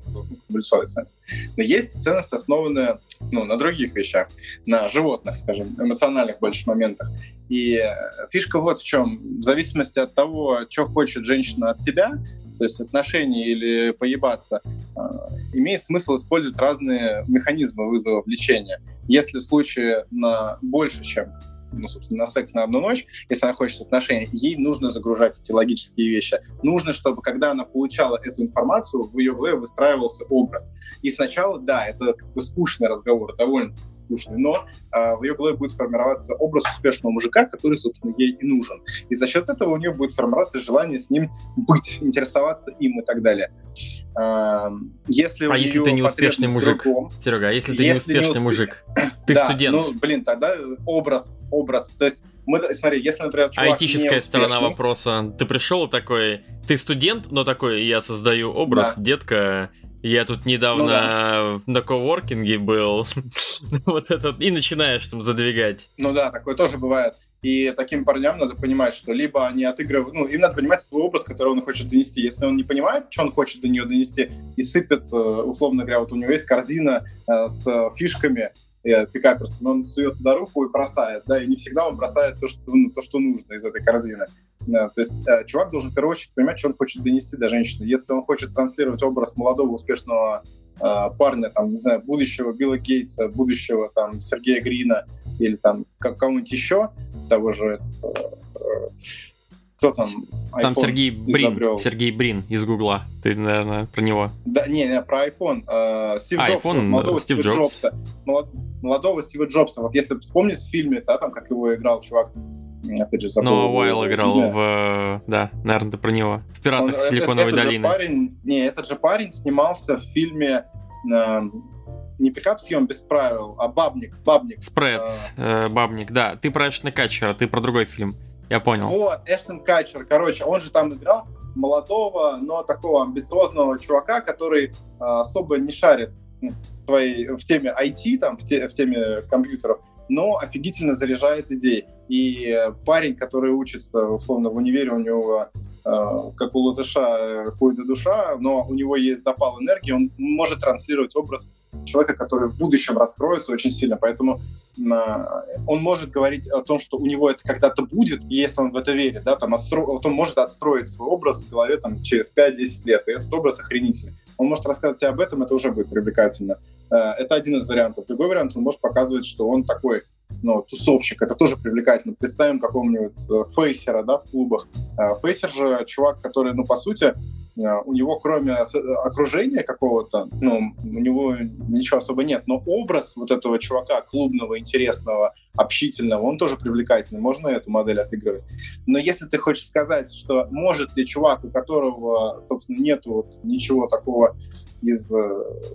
эволюционной ценности. Но есть ценность, основанная ну, на других вещах, на животных, скажем, эмоциональных больше моментах. И фишка вот в чем. В зависимости от того, что хочет женщина от тебя, то есть отношения или поебаться, а, имеет смысл использовать разные механизмы вызова влечения. Если в случае на больше, чем ну, собственно, на секс на одну ночь, если она хочет отношений, ей нужно загружать эти логические вещи. Нужно, чтобы когда она получала эту информацию, в ее голове выстраивался образ. И сначала, да, это как бы скучный разговор, довольно скучный, но в ее голове будет формироваться образ успешного мужика, который, собственно, ей и нужен. И за счет этого у нее будет формироваться желание с ним быть, интересоваться им и так далее. Э, если
а если ты не успешный мужик, другом, Серега, а если ты если не успешный не мужик, [LAUGHS] ты да, студент.
Ну, блин, тогда образ, образ. То есть мы, смотри, если, например,
чувак Айтическая сторона вопроса. Ты пришел такой, ты студент, но такой, я создаю образ, да. детка, я тут недавно ну, да. на коворкинге был. [LAUGHS] вот этот, и начинаешь там задвигать.
Ну да, такое тоже бывает. И таким парням надо понимать, что либо они отыгрывают, ну, им надо понимать свой образ, который он хочет донести. Если он не понимает, что он хочет до нее донести, и сыпет, э, условно говоря, вот у него есть корзина э, с фишками, просто, он сует туда руку и бросает, да, и не всегда он бросает то, что, ну, то, что нужно из этой корзины. То есть э, чувак должен в первую очередь понимать, что он хочет донести до женщины. Если он хочет транслировать образ молодого успешного э, парня, там, не знаю, будущего Билла Гейтса, будущего там Сергея Грина или там кого-нибудь еще, того же э, кто там?
Там Сергей Брин, изобрел. Сергей Брин из Гугла. Ты, наверное, про него.
Да, не, не, про iPhone. Э, Стив а, Джобс, iPhone, молодого Стив Стива Джобс. Джобса. Молодого Стива Джобса. Вот если вспомнить в фильме, да, там, как его играл чувак, опять же, забыл.
Но Уайл играл да. в... Да, наверное, ты про него. В «Пиратах Он, Силиконовой
этот
долины».
Парень, не, этот же парень снимался в фильме э, не пикап съем без правил, а бабник, бабник.
Спред, а... э, бабник, да. Ты про Эштона Катчера, ты про другой фильм. Я понял.
Вот, Эштон Катчер, короче, он же там играл молодого, но такого амбициозного чувака, который э, особо не шарит в, твоей, в теме IT, там, в, те, в теме компьютеров, но офигительно заряжает идеи. И парень, который учится, условно, в универе, у него, э, как у латыша, ходит душа, но у него есть запал энергии, он может транслировать образ человека, который в будущем раскроется очень сильно. Поэтому э, он может говорить о том, что у него это когда-то будет, если он в это верит. Да, там, отстро... он может отстроить свой образ в голове там, через 5-10 лет, и этот образ охренительный. Он может рассказывать об этом, это уже будет привлекательно. Э, это один из вариантов. Другой вариант, он может показывать, что он такой ну, тусовщик, это тоже привлекательно. Представим какого-нибудь э, фейсера, да, в клубах. Э, фейсер же чувак, который, ну, по сути, э, у него кроме окружения какого-то, ну, у него ничего особо нет, но образ вот этого чувака клубного, интересного, общительного, он тоже привлекательный, можно эту модель отыгрывать. Но если ты хочешь сказать, что может ли чувак, у которого, собственно, нету вот ничего такого из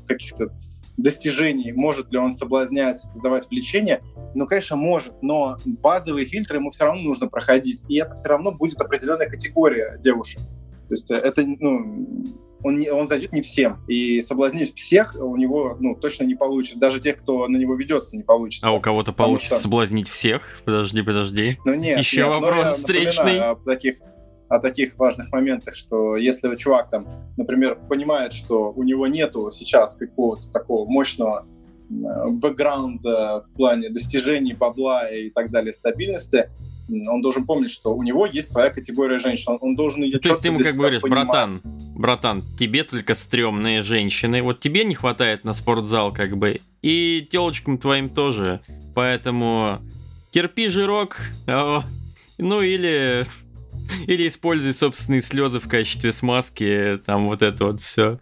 каких-то достижений, может ли он соблазнять, создавать влечение, ну, конечно, может, но базовые фильтры ему все равно нужно проходить, и это все равно будет определенная категория девушек. То есть это, ну, он, не, он зайдет не всем. И соблазнить всех у него ну, точно не получится. Даже тех, кто на него ведется, не получится.
А у кого-то получится что... соблазнить всех? Подожди, подожди.
Ну нет.
Еще нет, вопрос встречный.
О таких о таких важных моментах, что если чувак там, например, понимает, что у него нету сейчас какого-то такого мощного э, бэкграунда в плане достижений бабла и так далее, стабильности, он должен помнить, что у него есть своя категория женщин. Он должен ее
То есть ты ему как говоришь, понимать. братан, братан, тебе только стрёмные женщины, вот тебе не хватает на спортзал как бы, и телочкам твоим тоже, поэтому терпи жирок, ну или [LAUGHS] или используй собственные слезы в качестве смазки, там вот это вот все.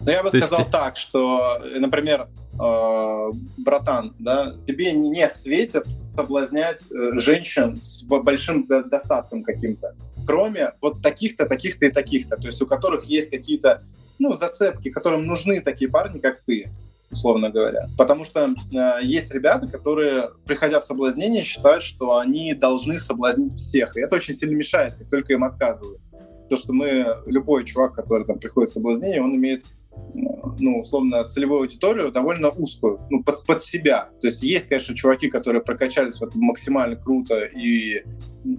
Ну, я бы То сказал есть... так, что, например, э, братан, да, тебе не, не светит соблазнять э, женщин с большим достатком каким-то, кроме вот таких-то, таких-то и таких-то, то есть у которых есть какие-то, ну, зацепки, которым нужны такие парни, как ты условно говоря. Потому что э, есть ребята, которые, приходя в соблазнение, считают, что они должны соблазнить всех. И это очень сильно мешает, как только им отказывают. То, что мы, любой чувак, который там приходит в соблазнение, он имеет ну, условно, целевую аудиторию довольно узкую, ну, под, под себя. То есть есть, конечно, чуваки, которые прокачались в этом максимально круто, и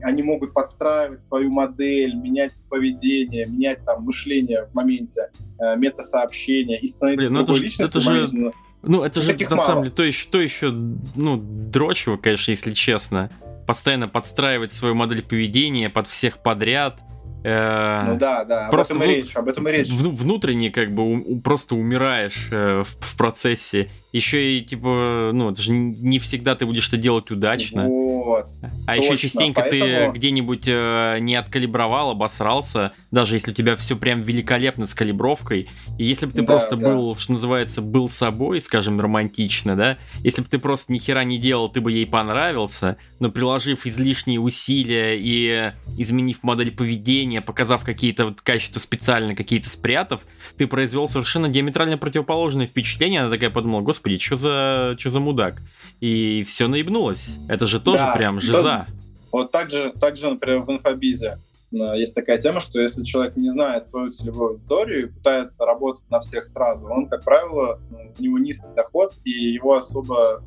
они могут подстраивать свою модель, менять поведение, менять там мышление в моменте, э, метасообщения и становиться Блин, ну другой это личностью.
Это же... Ну, это же на мало. самом деле то еще, то еще, ну, дрочево, конечно, если честно. Постоянно подстраивать свою модель поведения под всех подряд –
Э, ну да, да, просто об этом и речь, об этом и речь.
Внутренне как бы у, просто умираешь э, в, в процессе. Еще и типа, ну, это же не всегда ты будешь это делать удачно.
Вот.
А точно, еще частенько поэтому... ты где-нибудь э, не откалибровал, обосрался, даже если у тебя все прям великолепно с калибровкой. И если бы ты да, просто да. был, что называется, был собой, скажем, романтично, да, если бы ты просто ни хера не делал, ты бы ей понравился, но приложив излишние усилия и изменив модель поведения, показав какие-то вот качества специально, какие-то спрятав, ты произвел совершенно диаметрально противоположное впечатление. Она такая подумала, господи, господи, что за, что за мудак? И все наебнулось. Это же тоже да, прям жиза.
Вот так же, так же, например, в инфобизе э, есть такая тема, что если человек не знает свою целевую аудиторию и пытается работать на всех сразу, он, как правило, ну, у него низкий доход, и его особо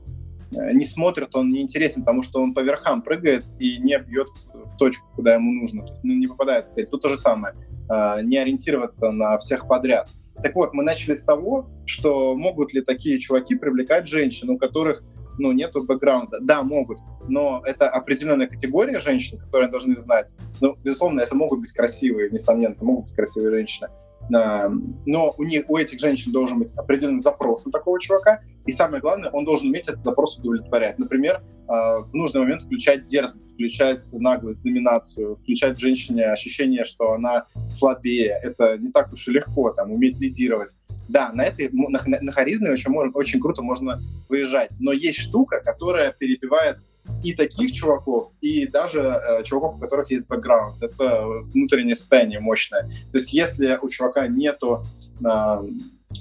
э, не смотрит, он не интересен, потому что он по верхам прыгает и не бьет в, в точку, куда ему нужно, то есть ну, не попадает в цель. Тут то же самое, э, не ориентироваться на всех подряд. Так вот, мы начали с того, что могут ли такие чуваки привлекать женщин, у которых ну, нету бэкграунда. Да, могут, но это определенная категория женщин, которые должны знать. Ну, безусловно, это могут быть красивые, несомненно, это могут быть красивые женщины. Но у, них, у этих женщин должен быть определенный запрос на такого чувака, и самое главное, он должен уметь этот запрос удовлетворять. Например, а, в нужный момент включать дерзость, включать наглость, доминацию, включать в женщине ощущение, что она слабее. Это не так уж и легко, там, уметь лидировать. Да, на этой, на, на харизме очень, очень круто можно выезжать, но есть штука, которая перебивает и таких чуваков, и даже э, чуваков, у которых есть бэкграунд. Это внутреннее состояние мощное. То есть если у чувака нету э,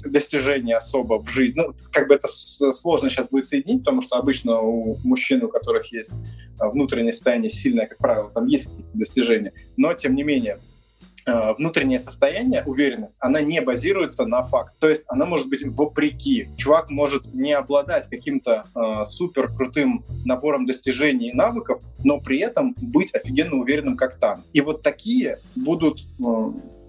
достижения особо в жизни. Ну, как бы это сложно сейчас будет соединить, потому что обычно у мужчин, у которых есть э, внутреннее состояние сильное, как правило, там есть какие-то достижения. Но, тем не менее, внутреннее состояние, уверенность, она не базируется на факт. То есть она может быть вопреки. Чувак может не обладать каким-то э, супер крутым набором достижений и навыков, но при этом быть офигенно уверенным как там. И вот такие будут э,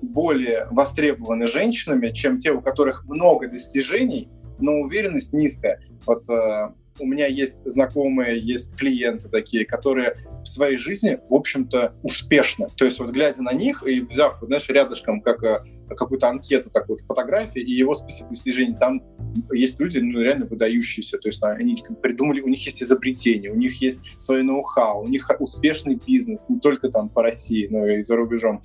более востребованы женщинами, чем те, у которых много достижений, но уверенность низкая. Вот э, у меня есть знакомые, есть клиенты такие, которые в своей жизни, в общем-то, успешны. То есть вот глядя на них и взяв, знаешь, рядышком как э, какую-то анкету, такую фотографии и его список достижений, там есть люди, ну, реально выдающиеся, то есть они придумали, у них есть изобретения, у них есть свой ноу-хау, у них успешный бизнес, не только там по России, но и за рубежом.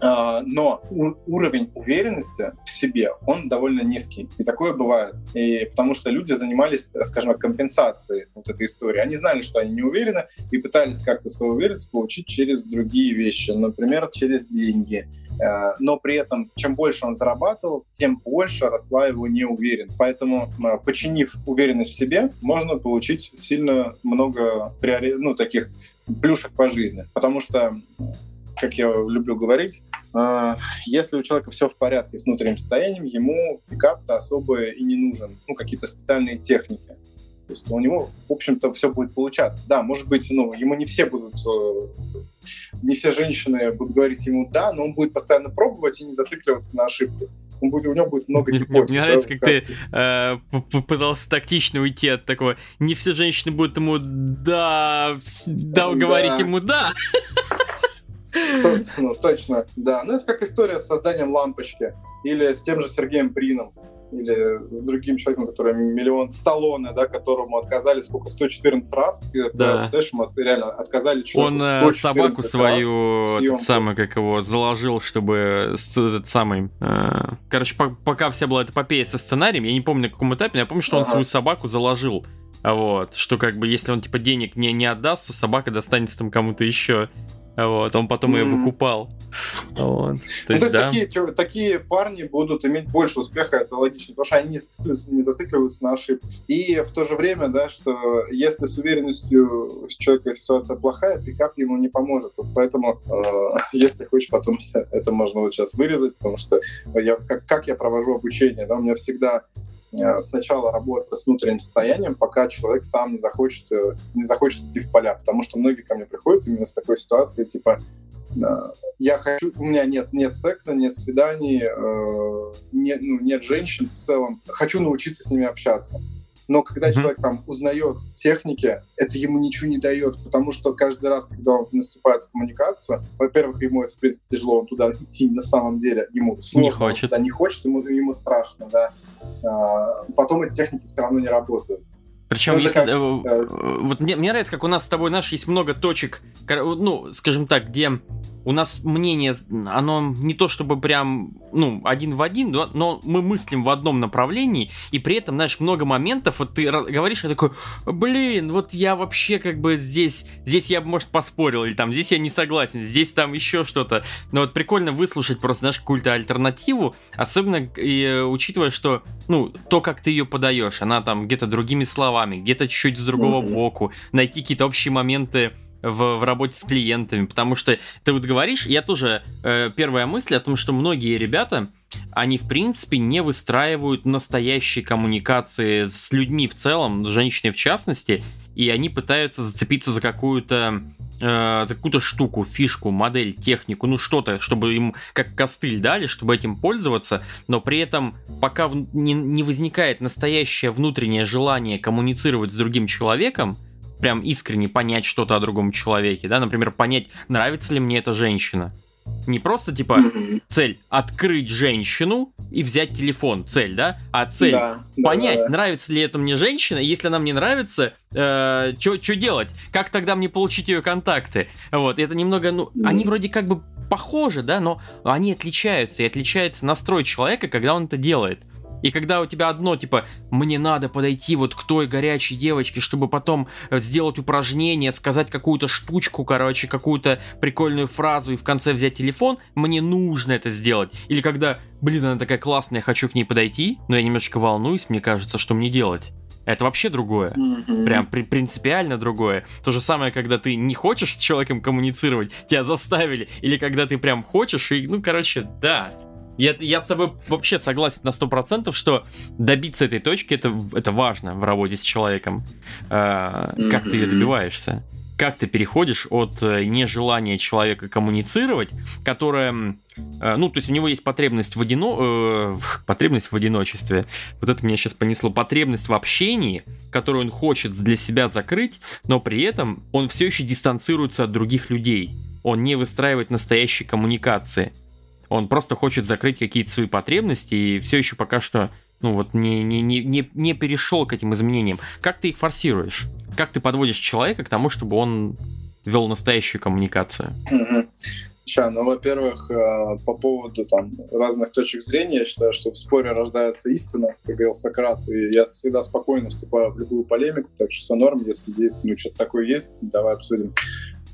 А, но уровень уверенности в себе, он довольно низкий. И такое бывает. И потому что люди занимались, скажем так, компенсацией вот этой истории. Они знали, что они не уверены, и пытались как-то свою уверенность получить через другие вещи. Например, через деньги. А, но при этом, чем больше он зарабатывал, тем больше росла его неуверенность. Поэтому, а, починив уверенность в себе, можно получить сильно много ну, таких плюшек по жизни. Потому что как я люблю говорить, а, если у человека все в порядке с внутренним состоянием, ему пикап-то особо и не нужен. Ну, какие-то специальные техники. То есть у него, в общем-то, все будет получаться. Да, может быть, ну, ему не все будут, э, не все женщины будут говорить ему «да», но он будет постоянно пробовать и не зацикливаться на ошибках. Он будет, у него будет много гипотез.
Мне нравится, как, как ты э, попытался тактично уйти от такого. Не все женщины будут ему «да», да, говорить ему «да». [LAUGHS]
Точно, точно, да. Ну, это как история с созданием лампочки. Или с тем же Сергеем Брином. Или с другим человеком, который миллион... Сталлоне, да, которому отказали сколько? 114 раз.
Да.
Знаешь, ему реально отказали
человеку Он э, собаку свою, самый, как его, заложил, чтобы с, этот самый... Э, короче, по, пока вся была эта эпопея со сценарием, я не помню на каком этапе, но я помню, что он ага. свою собаку заложил. Вот, что как бы если он типа денег не, не отдаст, то собака достанется там кому-то еще. Вот, он потом ее выкупал. Вот.
То ну, есть, да. такие, такие парни будут иметь больше успеха, это логично, потому что они не, не зацикливаются на ошибки. И в то же время, да, что если с уверенностью у человека ситуация плохая, пикап ему не поможет. Вот поэтому, э, [LAUGHS] если хочешь, потом [LAUGHS] это можно вот сейчас вырезать, потому что я, как, как я провожу обучение, да, у меня всегда сначала работа с внутренним состоянием, пока человек сам не захочет, э, не захочет идти в поля. Потому что многие ко мне приходят именно с такой ситуацией, типа, э, я хочу, у меня нет, нет секса, нет свиданий, нет, ну, нет женщин в целом, хочу научиться с ними общаться. Но когда mm-hmm. человек там узнает техники, это ему ничего не дает, потому что каждый раз, когда он наступает в коммуникацию, во-первых, ему это, в принципе, тяжело, он туда идти на самом деле, ему сложно,
не хочет.
он не хочет, ему, ему страшно, да. А, потом эти техники все равно не работают.
Причем, ну, если, как, э, вот мне, мне нравится, как у нас с тобой, знаешь, есть много точек, ну, скажем так, где у нас мнение, оно не то чтобы прям, ну, один в один, но мы мыслим в одном направлении, и при этом, знаешь, много моментов, вот ты говоришь, я такой, блин, вот я вообще как бы здесь, здесь я, может, поспорил, или там, здесь я не согласен, здесь там еще что-то. Но вот прикольно выслушать просто, знаешь, какую-то альтернативу, особенно и, э, учитывая, что, ну, то, как ты ее подаешь, она там где-то другими словами, где-то чуть-чуть с другого mm-hmm. боку, найти какие-то общие моменты, в, в работе с клиентами, потому что ты вот говоришь, я тоже э, первая мысль о том, что многие ребята, они в принципе не выстраивают настоящие коммуникации с людьми в целом, с женщиной в частности, и они пытаются зацепиться за какую-то э, за какую-то штуку, фишку, модель, технику, ну что-то, чтобы им как костыль дали, чтобы этим пользоваться, но при этом пока в, не, не возникает настоящее внутреннее желание коммуницировать с другим человеком, прям искренне понять что-то о другом человеке, да, например, понять, нравится ли мне эта женщина. Не просто типа цель открыть женщину и взять телефон, цель, да, а цель да, понять, да, да. нравится ли это мне женщина, если она мне нравится, э, что делать, как тогда мне получить ее контакты, вот, это немного, ну, mm-hmm. они вроде как бы похожи, да, но они отличаются, и отличается настрой человека, когда он это делает. И когда у тебя одно, типа, мне надо подойти вот к той горячей девочке, чтобы потом э, сделать упражнение, сказать какую-то штучку, короче, какую-то прикольную фразу и в конце взять телефон, мне нужно это сделать. Или когда, блин, она такая классная, я хочу к ней подойти, но я немножечко волнуюсь, мне кажется, что мне делать. Это вообще другое. Mm-hmm. Прям при- принципиально другое. То же самое, когда ты не хочешь с человеком коммуницировать, тебя заставили, или когда ты прям хочешь, и, ну, короче, да. Я, я с тобой вообще согласен на 100%, что добиться этой точки это, это важно в работе с человеком. Э, mm-hmm. Как ты ее добиваешься? Как ты переходишь от э, нежелания человека коммуницировать, которое Э, ну, то есть у него есть потребность в, одино... э, потребность в одиночестве. Вот это меня сейчас понесло. Потребность в общении, которую он хочет для себя закрыть, но при этом он все еще дистанцируется от других людей. Он не выстраивает настоящей коммуникации. Он просто хочет закрыть какие-то свои потребности и все еще пока что ну вот не, не, не, не, не перешел к этим изменениям. Как ты их форсируешь? Как ты подводишь человека к тому, чтобы он вел настоящую коммуникацию?
Ща, ну, во-первых, э, по поводу там разных точек зрения, я считаю, что в споре рождается истина, как говорил Сократ, и я всегда спокойно вступаю в любую полемику, так что все норм, если есть, ну, что-то такое есть, давай обсудим.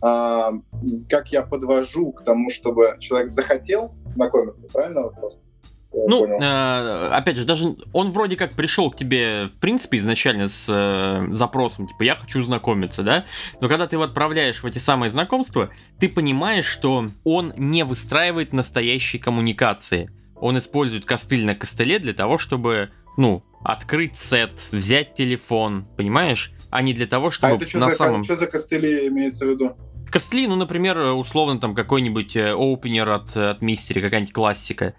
А, как я подвожу к тому, чтобы человек захотел знакомиться, правильно вопрос?
ну, э, опять же, даже он вроде как пришел к тебе, в принципе, изначально с э, запросом, типа, я хочу знакомиться, да? Но когда ты его отправляешь в эти самые знакомства, ты понимаешь, что он не выстраивает настоящей коммуникации. Он использует костыль на костыле для того, чтобы, ну, открыть сет, взять телефон, понимаешь? А не для того, чтобы
а это что на за, самом... что за костыли имеется в виду?
Костыли, ну, например, условно там какой-нибудь опенер от, от мистери, какая-нибудь классика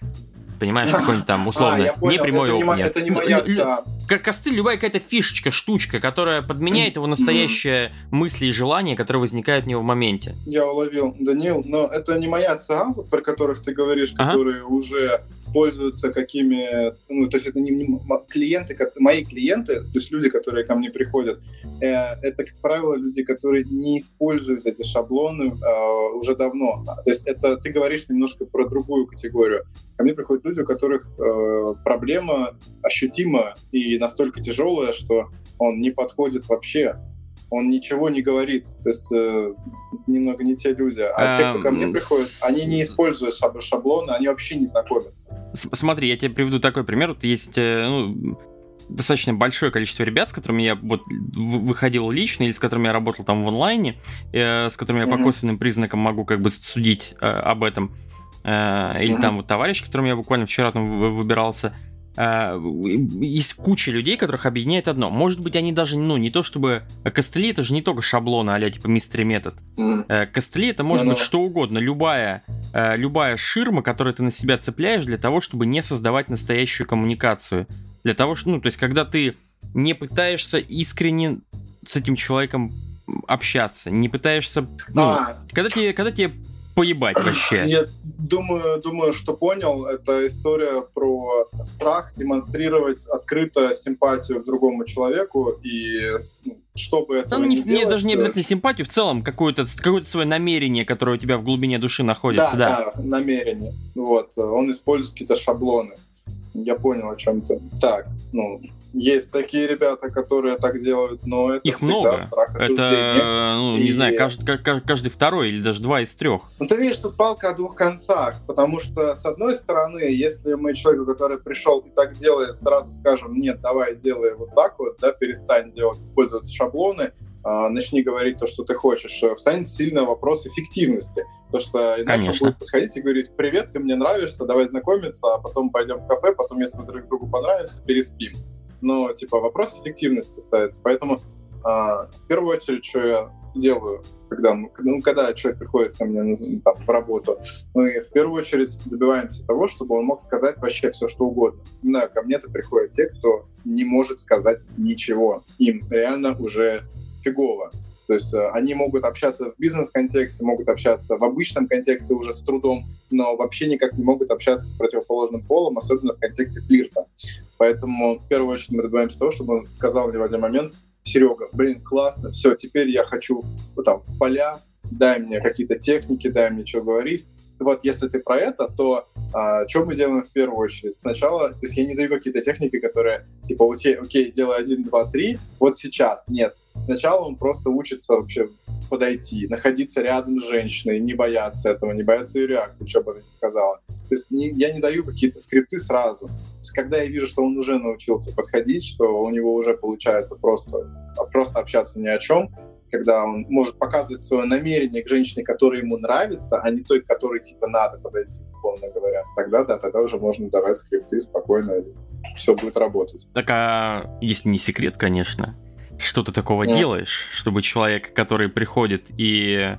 понимаешь, [LAUGHS] какой-нибудь там условно а, не прямой опенер. Не, это не моя, да. Как костыль, любая какая-то фишечка, штучка, которая подменяет его настоящее мысли и желания, которые возникают у него в моменте.
Я уловил, Данил, но это не моя ЦА, про которых ты говоришь, ага. которые уже пользуются какими, ну, то есть это не, не клиенты, мои клиенты, то есть люди, которые ко мне приходят, э, это, как правило, люди, которые не используют эти шаблоны э, уже давно. То есть это ты говоришь немножко про другую категорию. Ко мне приходят люди, у которых э, проблема ощутима и настолько тяжелая, что он не подходит вообще он ничего не говорит. То есть э, немного не те люди. А те, кто ко мне приходят, они не используют шаблоны, они вообще не знакомятся.
Смотри, я тебе приведу такой пример. Вот есть э, ну, достаточно большое количество ребят, с которыми я вот выходил лично или с которыми я работал там в онлайне, э, с которыми я mm-hmm. по косвенным признакам могу как бы судить э, об этом. Э, или mm-hmm. там вот товарищ, которым я буквально вчера там выбирался. Э, есть куча людей, которых объединяет одно. Может быть, они даже, ну, не то чтобы... Костыли это же не только шаблоны, а типа мистери метод. Mm. Костыли это может no. быть что угодно. Любая, э, любая ширма, которую ты на себя цепляешь для того, чтобы не создавать настоящую коммуникацию. Для того, что, ну, то есть, когда ты не пытаешься искренне с этим человеком общаться, не пытаешься... Ну, а. когда, тебе, когда тебе поебать [COUGHS] вообще.
Я думаю, думаю, что понял. Это история про страх демонстрировать открыто симпатию к другому человеку и ну, чтобы это
не, не, не даже не обязательно симпатию, в целом какое-то какое свое намерение, которое у тебя в глубине души находится, да.
Да, намерение. Вот, он использует какие-то шаблоны. Я понял о чем то Так, ну, есть такие ребята, которые так делают, но это
Их много. страх Это, ну, и... не знаю, каждый, каждый второй или даже два из трех.
Ну, ты видишь, тут палка о двух концах, потому что, с одной стороны, если мы человеку, который пришел и так делает, сразу скажем, нет, давай делай вот так вот, да, перестань делать, использовать шаблоны, а, начни говорить то, что ты хочешь, э, встанет сильный вопрос эффективности. Потому что иначе Конечно. он будет подходить и говорить, привет, ты мне нравишься, давай знакомиться, а потом пойдем в кафе, потом, если мы друг другу понравимся, переспим но типа вопрос эффективности ставится. Поэтому а, в первую очередь, что я делаю, когда, ну, когда человек приходит ко мне там, в работу, мы в первую очередь добиваемся того, чтобы он мог сказать вообще все, что угодно. Знаю, ко мне-то приходят те, кто не может сказать ничего. Им реально уже фигово. То есть э, они могут общаться в бизнес-контексте, могут общаться в обычном контексте уже с трудом, но вообще никак не могут общаться с противоположным полом, особенно в контексте флирта. Поэтому в первую очередь мы добиваемся того, чтобы он сказал мне в один момент, Серега, блин, классно, все, теперь я хочу вот там в поля, дай мне какие-то техники, дай мне что говорить. вот если ты про это, то а, что мы делаем в первую очередь? Сначала, то есть я не даю какие-то техники, которые типа, окей, окей, делай один, два, три, вот сейчас. Нет. Сначала он просто учится вообще подойти, находиться рядом с женщиной, не бояться этого, не бояться ее реакции, что бы она ни сказала. То есть не, я не даю какие-то скрипты сразу. То есть когда я вижу, что он уже научился подходить, что у него уже получается просто, просто общаться ни о чем, когда он может показывать свое намерение к женщине, которая ему нравится, а не той, к которой типа надо подойти, условно говоря. Тогда да, тогда уже можно давать скрипты спокойно, все будет работать.
Так а если не секрет, конечно, что ты такого mm. делаешь, чтобы человек, который приходит и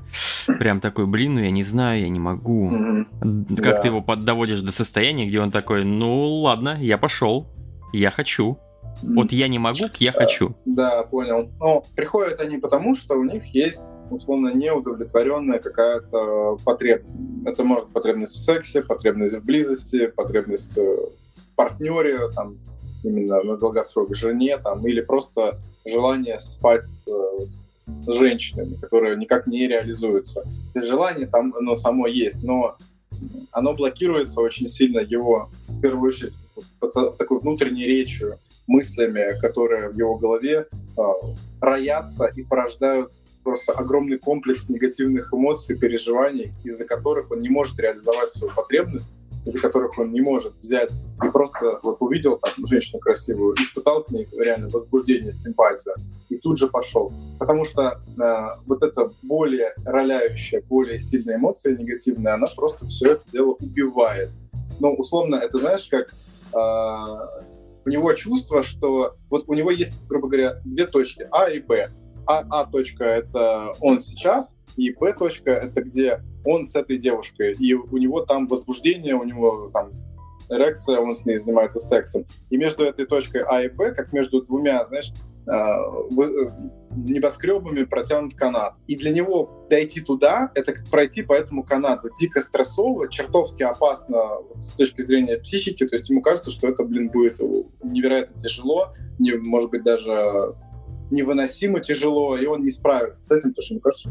прям такой, блин, ну я не знаю, я не могу. Mm-hmm. Как да. ты его доводишь до состояния, где он такой, ну ладно, я пошел, я хочу. Вот я не могу, я хочу.
Да, понял. Но приходят они потому, что у них есть, условно, неудовлетворенная какая-то потребность. Это может быть потребность в сексе, потребность в близости, потребность в партнере, там, именно на долгосрок жене, там, или просто желание спать э, с женщинами, которые никак не реализуются. Желание там, оно само есть, но оно блокируется очень сильно его, в первую очередь, такой внутренней речью, мыслями, которые в его голове э, роятся и порождают просто огромный комплекс негативных эмоций, переживаний, из-за которых он не может реализовать свою потребность, из-за которых он не может взять и просто вот увидел там женщину красивую, испытал к ней реально возбуждение, симпатию, и тут же пошел. Потому что э, вот эта более роляющая, более сильная эмоция негативная, она просто все это дело убивает. Ну, условно, это знаешь, как э, у него чувство, что вот у него есть, грубо говоря, две точки, А и Б. А, а точка — это он сейчас, и Б точка — это где он с этой девушкой, и у него там возбуждение, у него там эрекция, он с ней занимается сексом. И между этой точкой А и Б, как между двумя, знаешь, а, небоскребами протянут канат. И для него дойти туда, это как пройти по этому канату. Дико стрессово, чертовски опасно с точки зрения психики. То есть ему кажется, что это, блин, будет невероятно тяжело, не, может быть, даже невыносимо тяжело, и он не справится с этим, потому что ему кажется,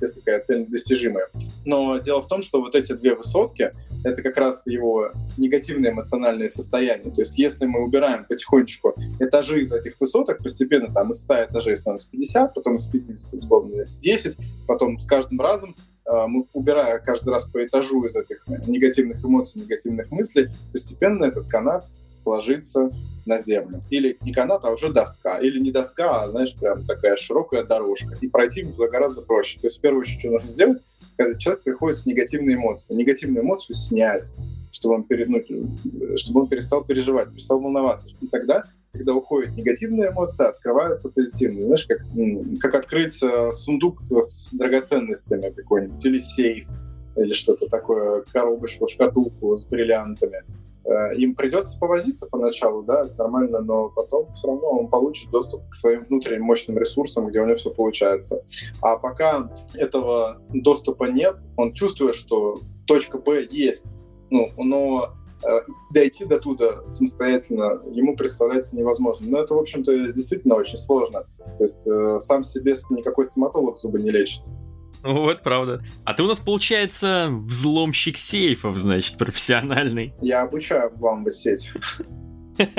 если какая цель недостижимая. Но дело в том, что вот эти две высотки — это как раз его негативное эмоциональное состояние. То есть если мы убираем потихонечку этажи из этих высоток, постепенно там из 100 этажей становится 50, потом из 50 условно 10, потом с каждым разом э, мы, убирая каждый раз по этажу из этих негативных эмоций, негативных мыслей, постепенно этот канат ложится на землю. Или не канат, а уже доска. Или не доска, а, знаешь, прям такая широкая дорожка. И пройти туда гораздо проще. То есть, в первую очередь, что нужно сделать, когда человек приходит с негативной эмоцией. Негативную эмоцию снять, чтобы он, переднуть, чтобы он перестал переживать, перестал волноваться. И тогда когда уходит негативная эмоция, открывается позитивная. Знаешь, как, как открыть э, сундук с драгоценностями какой-нибудь, или сейф, или что-то такое, коробочку, шкатулку с бриллиантами. Э, им придется повозиться поначалу, да, нормально, но потом все равно он получит доступ к своим внутренним мощным ресурсам, где у него все получается. А пока этого доступа нет, он чувствует, что точка Б есть, ну, но э, дойти до туда самостоятельно ему представляется невозможно. Но это, в общем-то, действительно очень сложно. То есть э, сам себе никакой стоматолог зубы не лечит. [LAUGHS]
Вот, правда. А ты у нас, получается, взломщик сейфов, значит, профессиональный.
Я обучаю взламывать сеть. [LAUGHS]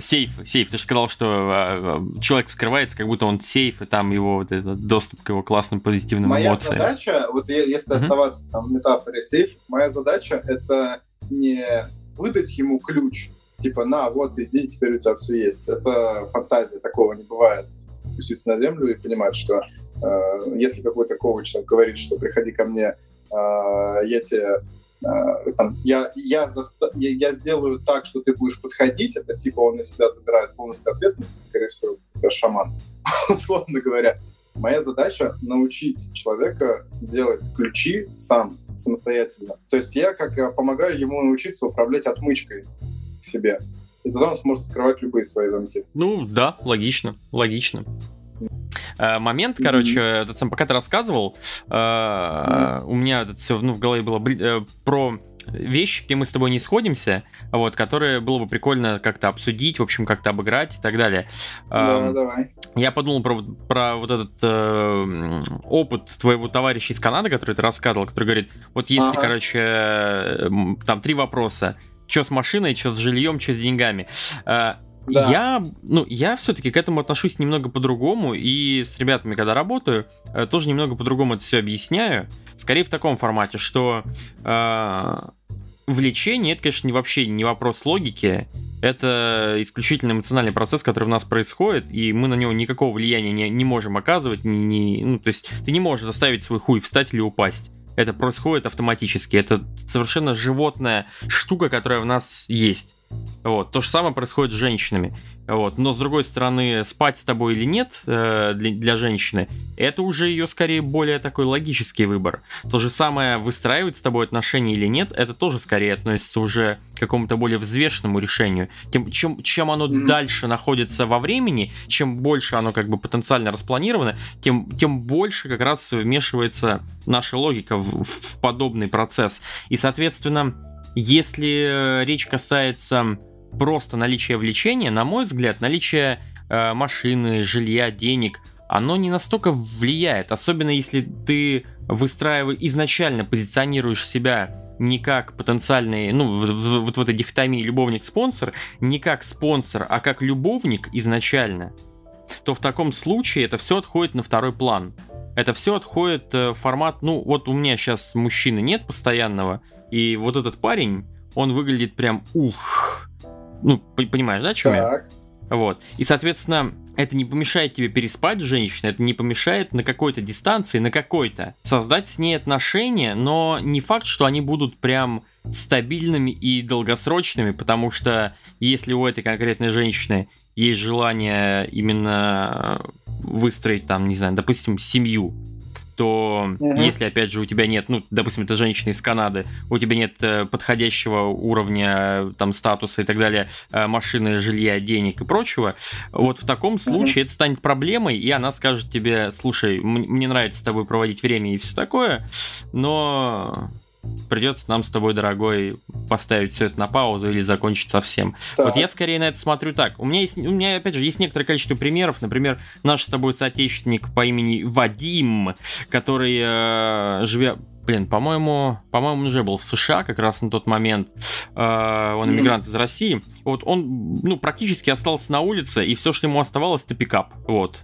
Сейф, сейф. Ты же сказал, что а, а, человек скрывается, как будто он сейф, и там его вот этот доступ к его классным позитивным
моя
эмоциям.
Моя задача, вот если оставаться там в метафоре сейф, моя задача это не выдать ему ключ, типа, на, вот, иди, теперь у тебя все есть. Это фантазия, такого не бывает спуститься на землю и понимать, что э, если какой-то коуч говорит, что приходи ко мне, э, я тебе э, там, я, я, заста- я, я сделаю так, что ты будешь подходить, это типа он на себя забирает полностью ответственность, это, скорее всего, шаман, [LAUGHS] условно говоря. Моя задача научить человека делать ключи сам, самостоятельно. То есть я как помогаю ему научиться управлять отмычкой себе и тогда он сможет скрывать любые свои замки.
Ну да, логично, логично. Э, момент, короче, mm-hmm. этот сам, пока ты рассказывал, э, mm-hmm. у меня это все ну, в голове было э, про вещи, где мы с тобой не сходимся, вот, которые было бы прикольно как-то обсудить, в общем, как-то обыграть и так далее.
Да, давай.
я подумал про, про вот этот э, опыт твоего товарища из Канады, который ты рассказывал, который говорит, вот если, ага. короче, э, там три вопроса, что с машиной, что с жильем, что с деньгами. Э, да. Я, ну, я все-таки к этому отношусь немного по-другому, и с ребятами, когда работаю, э, тоже немного по-другому это все объясняю. Скорее в таком формате, что э, влечение это, конечно, вообще не вопрос логики, это исключительно эмоциональный процесс, который в нас происходит, и мы на него никакого влияния не, не можем оказывать. Не, не, ну, то есть ты не можешь заставить свой хуй встать или упасть. Это происходит автоматически. Это совершенно животная штука, которая в нас есть. Вот. То же самое происходит с женщинами. Вот. Но с другой стороны, спать с тобой или нет э, для, для женщины, это уже ее скорее более такой логический выбор. То же самое, выстраивать с тобой отношения или нет, это тоже скорее относится уже к какому-то более взвешенному решению. Тем, чем, чем оно mm-hmm. дальше находится во времени, чем больше оно как бы потенциально распланировано, тем, тем больше как раз вмешивается наша логика в, в подобный процесс. И, соответственно, если речь касается просто наличия влечения, на мой взгляд, наличие э, машины, жилья, денег, оно не настолько влияет, особенно если ты выстраиваешь, изначально позиционируешь себя не как потенциальный, ну, вот в этой дихотомии любовник-спонсор, не как спонсор, а как любовник изначально, то в таком случае это все отходит на второй план. Это все отходит э, в формат, ну, вот у меня сейчас мужчины нет постоянного, и вот этот парень, он выглядит прям ух, ну, понимаешь, да, о чем так. я? Вот. И, соответственно, это не помешает тебе переспать с женщиной, это не помешает на какой-то дистанции, на какой-то создать с ней отношения, но не факт, что они будут прям стабильными и долгосрочными, потому что если у этой конкретной женщины есть желание именно выстроить там, не знаю, допустим, семью, то угу. если, опять же, у тебя нет, ну, допустим, это женщина из Канады, у тебя нет э, подходящего уровня там статуса и так далее, э, машины, жилья, денег и прочего, вот в таком случае угу. это станет проблемой, и она скажет тебе, слушай, мне нравится с тобой проводить время и все такое, но придется нам с тобой, дорогой, поставить все это на паузу или закончить совсем. Так. Вот я скорее на это смотрю так. У меня есть, у меня опять же есть некоторое количество примеров. Например, наш с тобой соотечественник по имени Вадим, который э, живя блин, по-моему, по-моему, он уже был в США как раз на тот момент. Э, он иммигрант из России. Вот он, ну, практически остался на улице, и все, что ему оставалось, это пикап. Вот.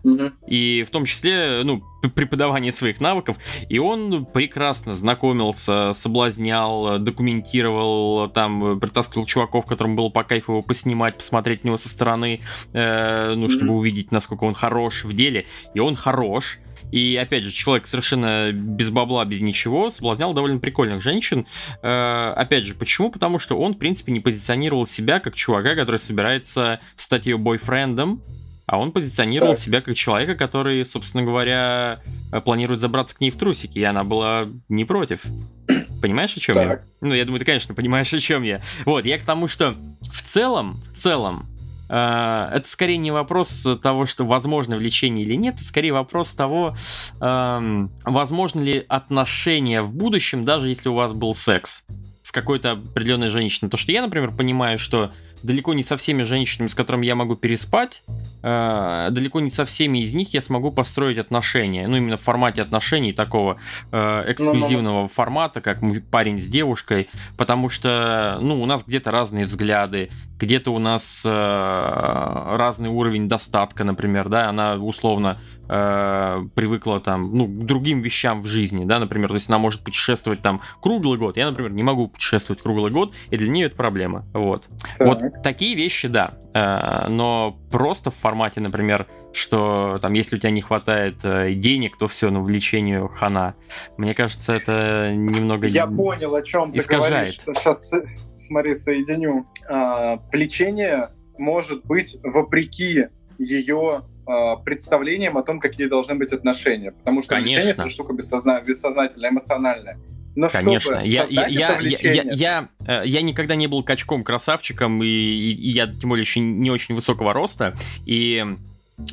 И в том числе, ну, преподавание своих навыков. И он прекрасно знакомился, соблазнял, документировал, там, притаскивал чуваков, которым было по кайфу его поснимать, посмотреть на него со стороны, э, ну, чтобы увидеть, насколько он хорош в деле. И он хорош. И опять же, человек совершенно без бабла, без ничего, соблазнял довольно прикольных женщин. Э, опять же, почему? Потому что он, в принципе, не позиционировал себя как чувака, который собирается стать ее бойфрендом, а он позиционировал так. себя как человека, который, собственно говоря, планирует забраться к ней в трусики, и она была не против. [COUGHS] Понимаешь, о чем так. я? Ну, я думаю, ты, конечно, понимаешь, о чем я. Вот, я к тому, что в целом, в целом, Э, это скорее не вопрос того, что возможно влечение или нет, это скорее вопрос того, эм, возможно ли отношения в будущем, даже если у вас был секс с какой-то определенной женщиной. То, что я, например, понимаю, что далеко не со всеми женщинами, с которыми я могу переспать, э, далеко не со всеми из них я смогу построить отношения. Ну, именно в формате отношений такого э, эксклюзивного ну, ну, формата, как парень с девушкой, потому что, ну, у нас где-то разные взгляды, где-то у нас э, разный уровень достатка, например, да, она условно э, привыкла там, ну, к другим вещам в жизни, да, например, то есть она может путешествовать там круглый год, я, например, не могу путешествовать круглый год, и для нее это проблема, вот. Так. Вот такие вещи, да, э, но просто в формате, например, что там, если у тебя не хватает э, денег, то все, ну, влечению хана. Мне кажется, это немного
Я понял, о чем искажает. ты говоришь. Сейчас, смотри, соединю. А, влечение может быть вопреки ее а, представлением о том, какие должны быть отношения. Потому что
Конечно.
влечение — это штука бессозна... бессознательная, эмоциональная.
Но Конечно, я, я, я, я, я, э, я никогда не был качком-красавчиком, и, и я тем более еще не очень высокого роста, и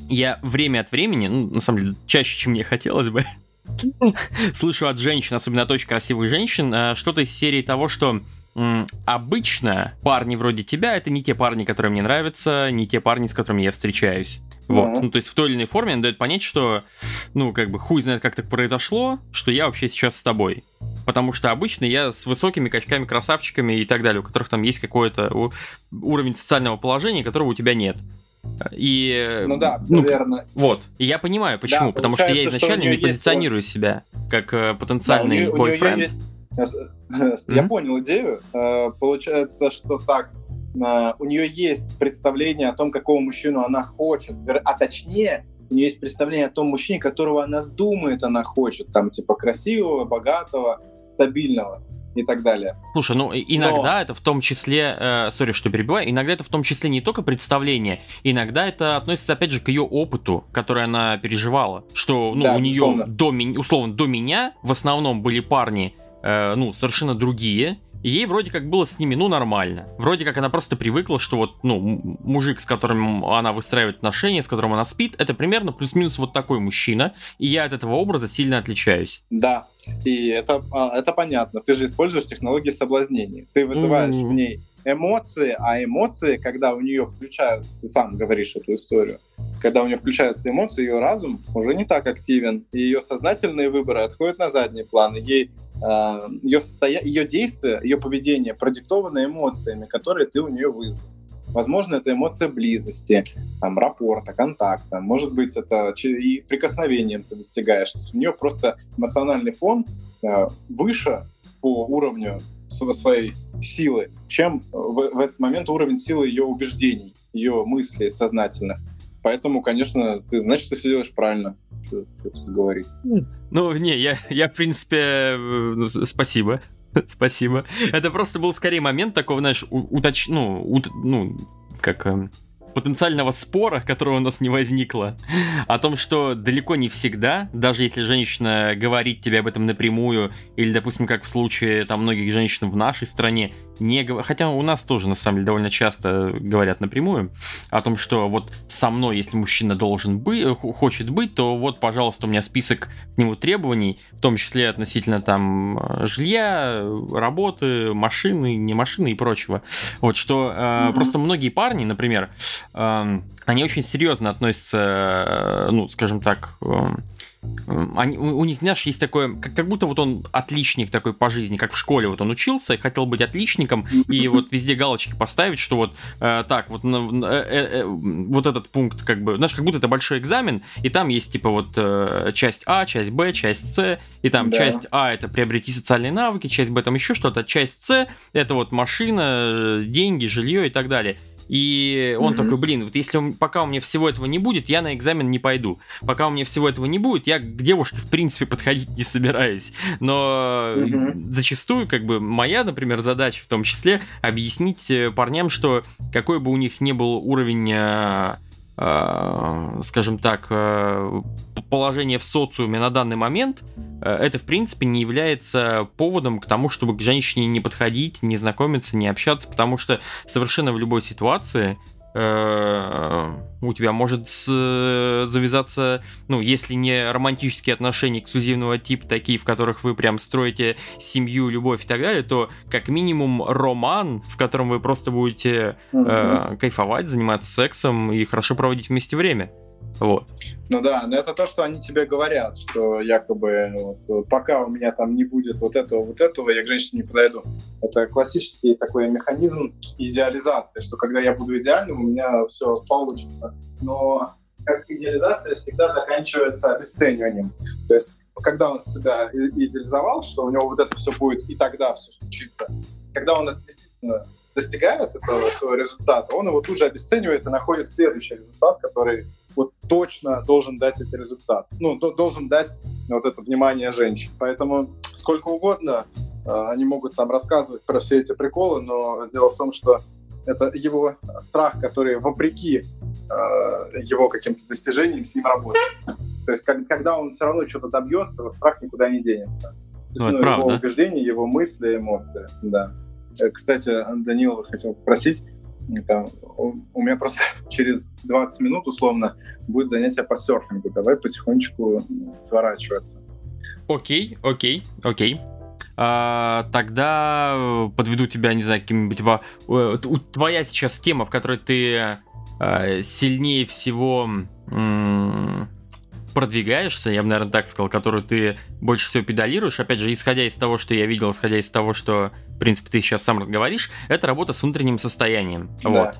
я время от времени, ну, на самом деле, чаще, чем мне хотелось бы, [LAUGHS] слышу от женщин, особенно от очень красивых женщин, э, что-то из серии того, что обычно парни вроде тебя это не те парни, которые мне нравятся, не те парни, с которыми я встречаюсь. Вот. Mm-hmm. Ну, то есть в той или иной форме он дает понять, что, ну, как бы хуй знает, как так произошло, что я вообще сейчас с тобой. Потому что обычно я с высокими качками, красавчиками и так далее, у которых там есть какой-то уровень социального положения, которого у тебя нет. И,
ну да, ну, верно.
Вот. И я понимаю, почему. Да, потому что я изначально не позиционирую есть... себя как э, потенциальный да, бойфренд. Есть... [LAUGHS]
Я понял идею. Э, получается, что так, у нее есть представление о том, какого мужчину она хочет, а точнее, у нее есть представление о том мужчине, которого она думает, она хочет, там, типа, красивого, богатого, стабильного и так далее.
Слушай, ну иногда Но... это в том числе, э, сори, что перебиваю, иногда это в том числе не только представление, иногда это относится опять же к ее опыту, который она переживала, что ну, да, у нее до меня, условно до меня в основном были парни, э, ну совершенно другие, и ей вроде как было с ними, ну, нормально. Вроде как она просто привыкла, что вот, ну, мужик, с которым она выстраивает отношения, с которым она спит, это примерно плюс-минус вот такой мужчина, и я от этого образа сильно отличаюсь.
Да, и это, а, это понятно. Ты же используешь технологии соблазнения. Ты вызываешь mm-hmm. в ней эмоции, а эмоции, когда у нее включаются, ты сам говоришь эту историю, когда у нее включаются эмоции, ее разум уже не так активен, и ее сознательные выборы отходят на задний план, ей э, ее, состоя... ее действия, ее поведение продиктовано эмоциями, которые ты у нее вызвал. Возможно, это эмоция близости, там, рапорта, контакта. Может быть, это и прикосновением ты достигаешь. у нее просто эмоциональный фон э, выше по уровню своей силы, чем в, в этот момент уровень силы ее убеждений, ее мыслей сознательных. Поэтому, конечно, ты значит, ты все делаешь правильно, говорить.
Ну, не, я, я в принципе, э, спасибо. [LAUGHS] Спасибо. Это просто был скорее момент такого, знаешь, уточ... ну, ут... ну, как эм, потенциального спора, которого у нас не возникло, о том, что далеко не всегда, даже если женщина говорит тебе об этом напрямую, или, допустим, как в случае там многих женщин в нашей стране, не говор... хотя у нас тоже, на самом деле, довольно часто говорят напрямую, о том, что вот со мной, если мужчина должен быть, э, хочет быть, то вот, пожалуйста, у меня список к нему требований, в том числе относительно там э, жилья, работы, машины, не машины и прочего. Вот, что э, mm-hmm. просто многие парни, например, э, они очень серьезно относятся, э, ну, скажем так, э, они, у, у них, знаешь, есть такое, как, как будто вот он отличник такой по жизни, как в школе вот он учился и хотел быть отличником, и вот везде галочки поставить, что вот э, так, вот, э, э, э, вот этот пункт, как бы, знаешь, как будто это большой экзамен, и там есть типа вот э, часть А, часть Б, часть С, и там да. часть А это приобрети социальные навыки, часть Б там еще что-то, часть С это вот машина, деньги, жилье и так далее. И он mm-hmm. такой, блин, вот если он, пока у меня всего этого не будет, я на экзамен не пойду. Пока у меня всего этого не будет, я к девушке, в принципе, [LAUGHS] подходить не собираюсь. Но mm-hmm. зачастую, как бы, моя, например, задача в том числе объяснить э, парням, что какой бы у них ни был уровень э, э, скажем так, положение в социуме на данный момент, э, это, в принципе, не является поводом к тому, чтобы к женщине не подходить, не знакомиться, не общаться, потому что совершенно в любой ситуации э, у тебя может завязаться, ну, если не романтические отношения эксклюзивного типа, такие, в которых вы прям строите семью, любовь и так далее, то как минимум роман, в котором вы просто будете э, кайфовать, заниматься сексом и хорошо проводить вместе время. Вот.
Ну да, но это то, что они тебе говорят, что якобы вот, пока у меня там не будет вот этого, вот этого, я к женщине не подойду. Это классический такой механизм идеализации, что когда я буду идеальным, у меня все получится. Но как идеализация всегда заканчивается обесцениванием. То есть когда он себя идеализовал, что у него вот это все будет и тогда все случится, когда он это действительно достигает этого своего результата, он его тут же обесценивает и находит следующий результат, который вот точно должен дать эти результаты. Ну, должен дать вот это внимание женщин. Поэтому сколько угодно э, они могут там рассказывать про все эти приколы, но дело в том, что это его страх, который вопреки э, его каким-то достижениям с ним работает. То есть как, когда он все равно что-то добьется, вот страх никуда не денется. То есть, ну, ну, его убеждения, его мысли, эмоции. Да. Э, кстати, Данил хотел попросить, там, у меня просто [LAUGHS] через 20 минут, условно, будет занятие по серфингу. Давай потихонечку сворачиваться.
Окей, окей, окей. А, тогда подведу тебя, не знаю, каким-нибудь... Во... Твоя сейчас тема, в которой ты э, сильнее всего продвигаешься, я бы, наверное, так сказал, которую ты больше всего педалируешь, опять же, исходя из того, что я видел, исходя из того, что, в принципе, ты сейчас сам разговоришь, это работа с внутренним состоянием. Да. Вот.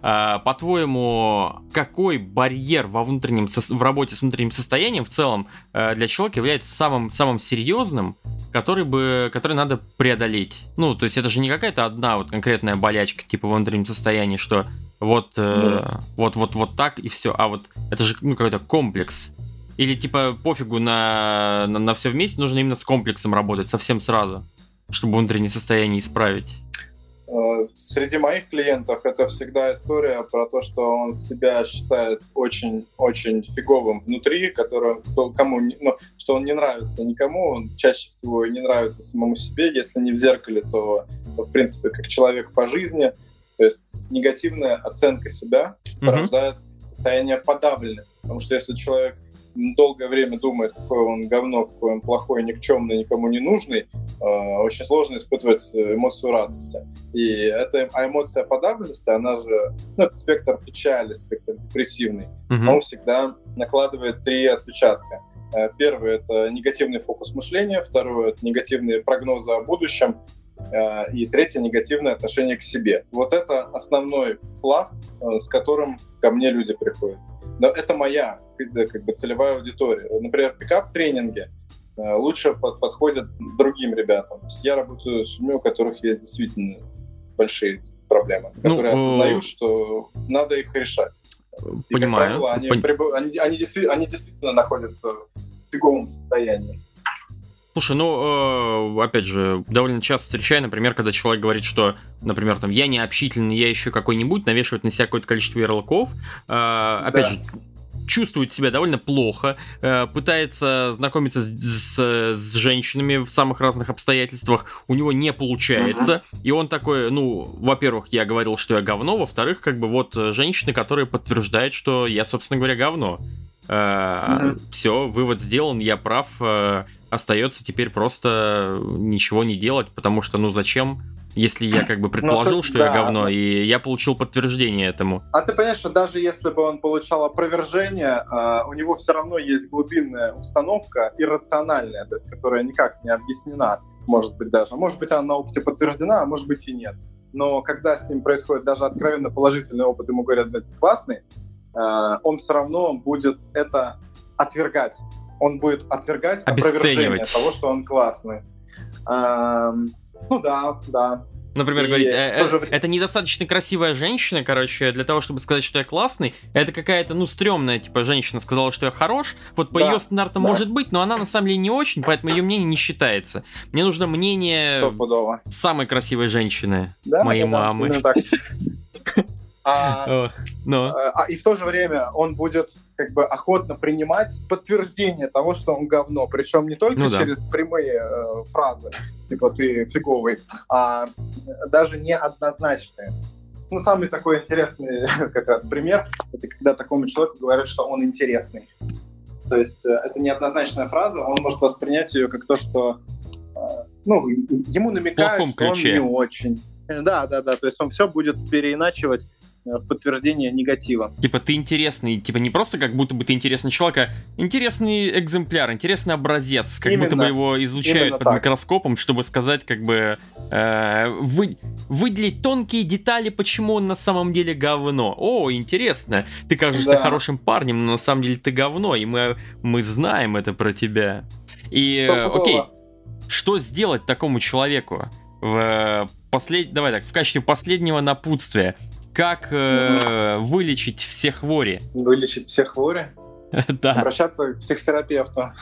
А, по-твоему, какой барьер во внутреннем, в работе с внутренним состоянием в целом э, для человека является самым, самым серьезным, который, бы, который надо преодолеть? Ну, то есть это же не какая-то одна вот конкретная болячка, типа во внутреннем состоянии, что вот, э, вот, вот, вот так и все. А вот это же ну, какой-то комплекс. Или типа пофигу на, на, на все вместе, нужно именно с комплексом работать совсем сразу, чтобы внутреннее состояние исправить.
Э, среди моих клиентов это всегда история про то, что он себя считает очень-очень фиговым внутри, который, кому, ну, что он не нравится никому, он чаще всего не нравится самому себе, если не в зеркале, то, в принципе, как человек по жизни. То есть негативная оценка себя mm-hmm. порождает состояние подавленности. Потому что если человек долгое время думает, какой он говно, какой он плохой, никчемный, никому не нужный, э, очень сложно испытывать эмоцию радости. И эта а эмоция подавленности, она же, ну, это спектр печали, спектр депрессивный, mm-hmm. он всегда накладывает три отпечатка. Э, первый — это негативный фокус мышления, второй — это негативные прогнозы о будущем, э, и третье — негативное отношение к себе. Вот это основной пласт, э, с которым ко мне люди приходят. Но это моя как бы, целевая аудитория. Например, пикап-тренинги э, лучше под, подходят другим ребятам. Я работаю с людьми, у которых есть действительно большие проблемы, ну, которые ну, осознают, что надо их решать.
Понимаю.
И, правило, они, Пон... приб... они, они, действительно, они действительно находятся в фиговом состоянии.
Слушай, ну, э, опять же, довольно часто встречаю, например, когда человек говорит, что, например, там, я не общительный, я еще какой-нибудь, навешивает на себя какое-то количество ярлыков. Э, опять да. же, чувствует себя довольно плохо, э, пытается знакомиться с, с, с женщинами в самых разных обстоятельствах, у него не получается, uh-huh. и он такой, ну, во-первых, я говорил, что я говно, во-вторых, как бы вот женщины, которые подтверждают, что я, собственно говоря, говно. Uh-huh. Все, вывод сделан, я прав. Э, остается теперь просто ничего не делать, потому что, ну, зачем если я как бы предположил, что да. я говно, и я получил подтверждение этому.
А ты понимаешь, что даже если бы он получал опровержение, у него все равно есть глубинная установка иррациональная, то есть которая никак не объяснена, может быть даже. Может быть, она на опыте подтверждена, а может быть и нет. Но когда с ним происходит даже откровенно положительный опыт, ему говорят, да, ты классный, он все равно будет это отвергать. Он будет отвергать опровержение того, что он классный. Ну да, да.
Например, и говорить, э, тоже... э, это недостаточно красивая женщина, короче, для того, чтобы сказать, что я классный. Это какая-то, ну, стрёмная, типа, женщина сказала, что я хорош. Вот по да, ее стандартам да. может быть, но она на самом деле не очень, поэтому ее мнение не считается. Мне нужно мнение Стопудово. самой красивой женщины, да, моей да, мамы. Да, [LAUGHS]
А, но. А, а, и в то же время он будет как бы охотно принимать подтверждение того, что он говно. Причем не только ну, да. через прямые э, фразы, типа ты фиговый, а даже неоднозначные. Ну, самый такой интересный [LAUGHS] как раз пример, это когда такому человеку говорят, что он интересный. То есть э, это неоднозначная фраза, он может воспринять ее как то, что э, ну, ему намекают, что он не очень. Да, да, да. То есть он все будет переиначивать Э, в подтверждение негатива.
Типа ты интересный, типа не просто как будто бы ты интересный человек, а интересный экземпляр, интересный образец, как Именно. будто бы его изучают Именно под так. микроскопом, чтобы сказать как бы э, вы, выделить тонкие детали, почему он на самом деле говно. О, интересно, ты кажешься да. хорошим парнем, но на самом деле ты говно, и мы, мы знаем это про тебя. И, э, окей, что сделать такому человеку? В э, послед... Давай так, в качестве последнего напутствия как э, вылечить все хвори?
Вылечить все хвори? [LAUGHS]
Да.
Обращаться к психотерапевту.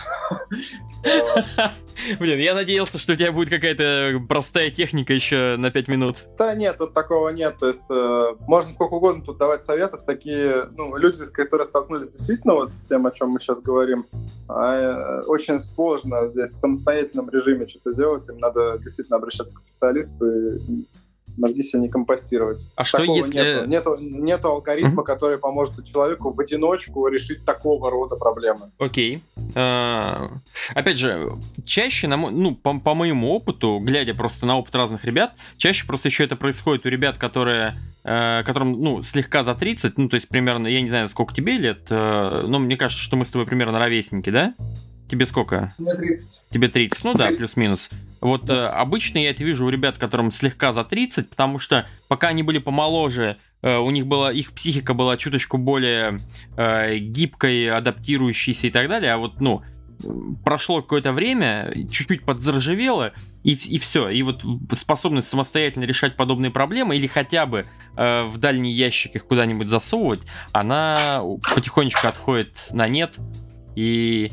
[LAUGHS]
Блин, я надеялся, что у тебя будет какая-то простая техника еще на 5 минут.
Да нет, тут такого нет. То есть э, можно сколько угодно тут давать советов. Такие, ну, люди, которые столкнулись действительно вот с тем, о чем мы сейчас говорим, а, э, очень сложно здесь в самостоятельном режиме что-то сделать. Им надо действительно обращаться к специалисту и мозги себе не компостировать.
А Такого что если...
Нету, нету, нету алгоритма, mm-hmm. который поможет человеку в одиночку решить такого рода проблемы.
Окей. Okay. А, опять же, чаще, на, ну, по, по моему опыту, глядя просто на опыт разных ребят, чаще просто еще это происходит у ребят, которые э, которым, ну, слегка за 30, ну, то есть примерно, я не знаю, сколько тебе лет, э, но мне кажется, что мы с тобой примерно ровесники, да? Тебе сколько?
Мне 30.
Тебе 30, ну 30. да, плюс-минус. Вот э, обычно я это вижу у ребят, которым слегка за 30, потому что пока они были помоложе, э, у них была, их психика была чуточку более э, гибкой, адаптирующейся и так далее, а вот, ну, прошло какое-то время, чуть-чуть подзаржавело, и, и все. И вот способность самостоятельно решать подобные проблемы или хотя бы э, в дальний ящик их куда-нибудь засовывать, она потихонечку отходит на нет. И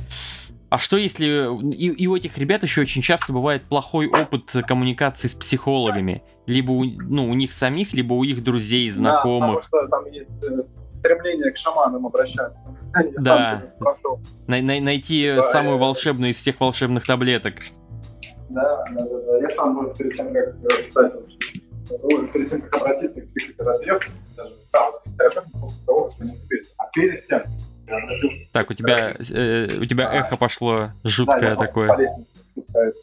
а что если... И, и у этих ребят еще очень часто бывает плохой опыт коммуникации с психологами. Либо у, ну, у них самих, либо у их друзей, знакомых.
Да, потому что там есть э, стремление к шаманам обращаться. [LAUGHS]
Да. На, на, найти да, самую я... волшебную из всех волшебных таблеток.
Да, да, да. да. Я сам был перед тем, как э, стать перед тем, как обратиться к психотерапевту, даже стал психотерапевтом после того, как не успели. А перед тем,
так, у тебя, э, у тебя эхо пошло жуткое да, такое. По лестнице
спускаюсь.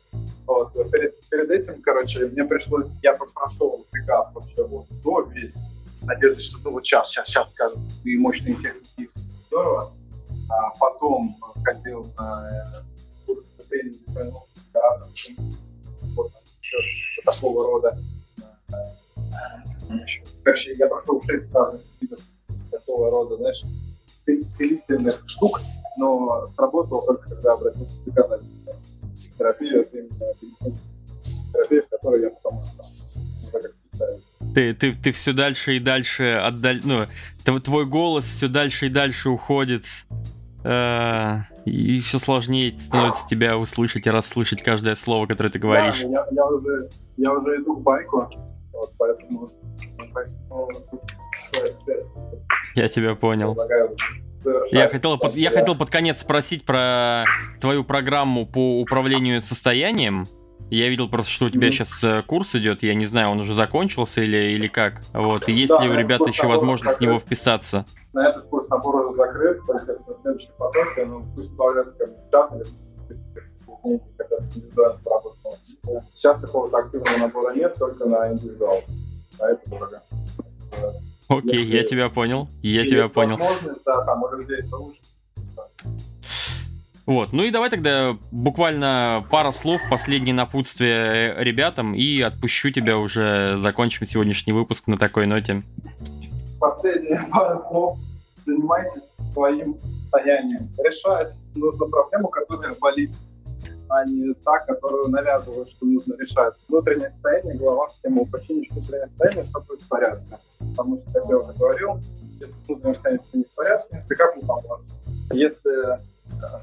Вот. Перед, перед этим, короче, мне пришлось, я прошел пикап вообще вот до весь, надеюсь, что ну вот сейчас, сейчас, сейчас скажем, и мощные техники, здорово. А потом ходил на курс тренинга, вот, все такого рода. Короче, я прошел шесть разных видов такого рода, знаешь, целительных штук, но сработало только когда обратился к доказательствам. Терапия — это именно терапия, в которой я потом остался. как специалист.
Ты, ты, ты все дальше и дальше отдаль... ну, твой голос все дальше и дальше уходит, э, и все сложнее становится тебя услышать и расслышать каждое слово, которое ты говоришь. Да,
я, я, уже, я уже иду к байку, вот, поэтому, поэтому
я тебя понял. Я хотел, под, я хотел под конец спросить про твою программу по управлению состоянием. Я видел просто, что у тебя mm-hmm. сейчас э, курс идет, я не знаю, он уже закончился или, или как. Вот, и есть да, ли у ребят еще возможность в него вписаться?
На этот курс набор уже закрыт, только на следующий поток, ну, пусть добавляются как чат или индивидуально поработал. Сейчас такого активного набора нет, только на индивидуал. А это дорого.
Окей, Если я тебя понял. Я тебя понял.
Да, там у людей.
Вот, ну и давай тогда буквально пара слов, последнее напутствие ребятам, и отпущу тебя уже, закончим сегодняшний выпуск на такой ноте.
Последняя [LAUGHS] пара слов. Занимайтесь своим состоянием. Решать нужно проблему, которая болит, а не та, которую навязывают, что нужно решать. Внутреннее состояние, глава всему. Починишь внутреннее состояние, все будет в порядке потому что, как я уже говорил, если внутреннее состояние не в порядке, пикап не поможет. Если, э,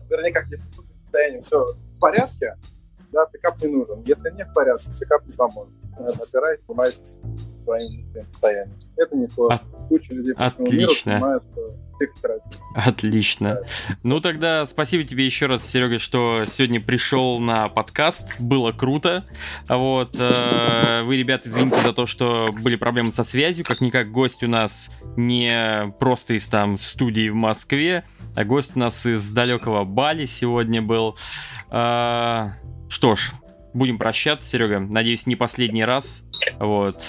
вернее, как, если внутреннее состояние все в порядке, да, пикап не нужен. Если не в порядке, пикап не поможет. Опирайтесь, занимайтесь своим состоянием. Это не сложно. От... Куча людей по
Отлично. миру понимают, что Отлично. Ну тогда спасибо тебе еще раз, Серега, что сегодня пришел на подкаст. Было круто. Вот. Э, вы, ребят, извините за то, что были проблемы со связью. Как-никак гость у нас не просто из там студии в Москве, а гость у нас из далекого Бали сегодня был. Э, что ж, будем прощаться, Серега. Надеюсь, не последний раз. Вот.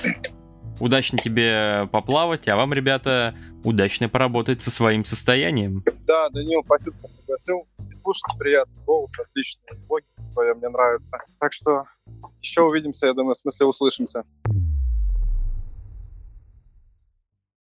Удачно тебе поплавать, а вам, ребята, удачно поработать со своим состоянием.
Да, Данил, спасибо, что пригласил. слушать приятный голос, отличный блоги твои, мне нравится. Так что еще увидимся, я думаю, в смысле услышимся.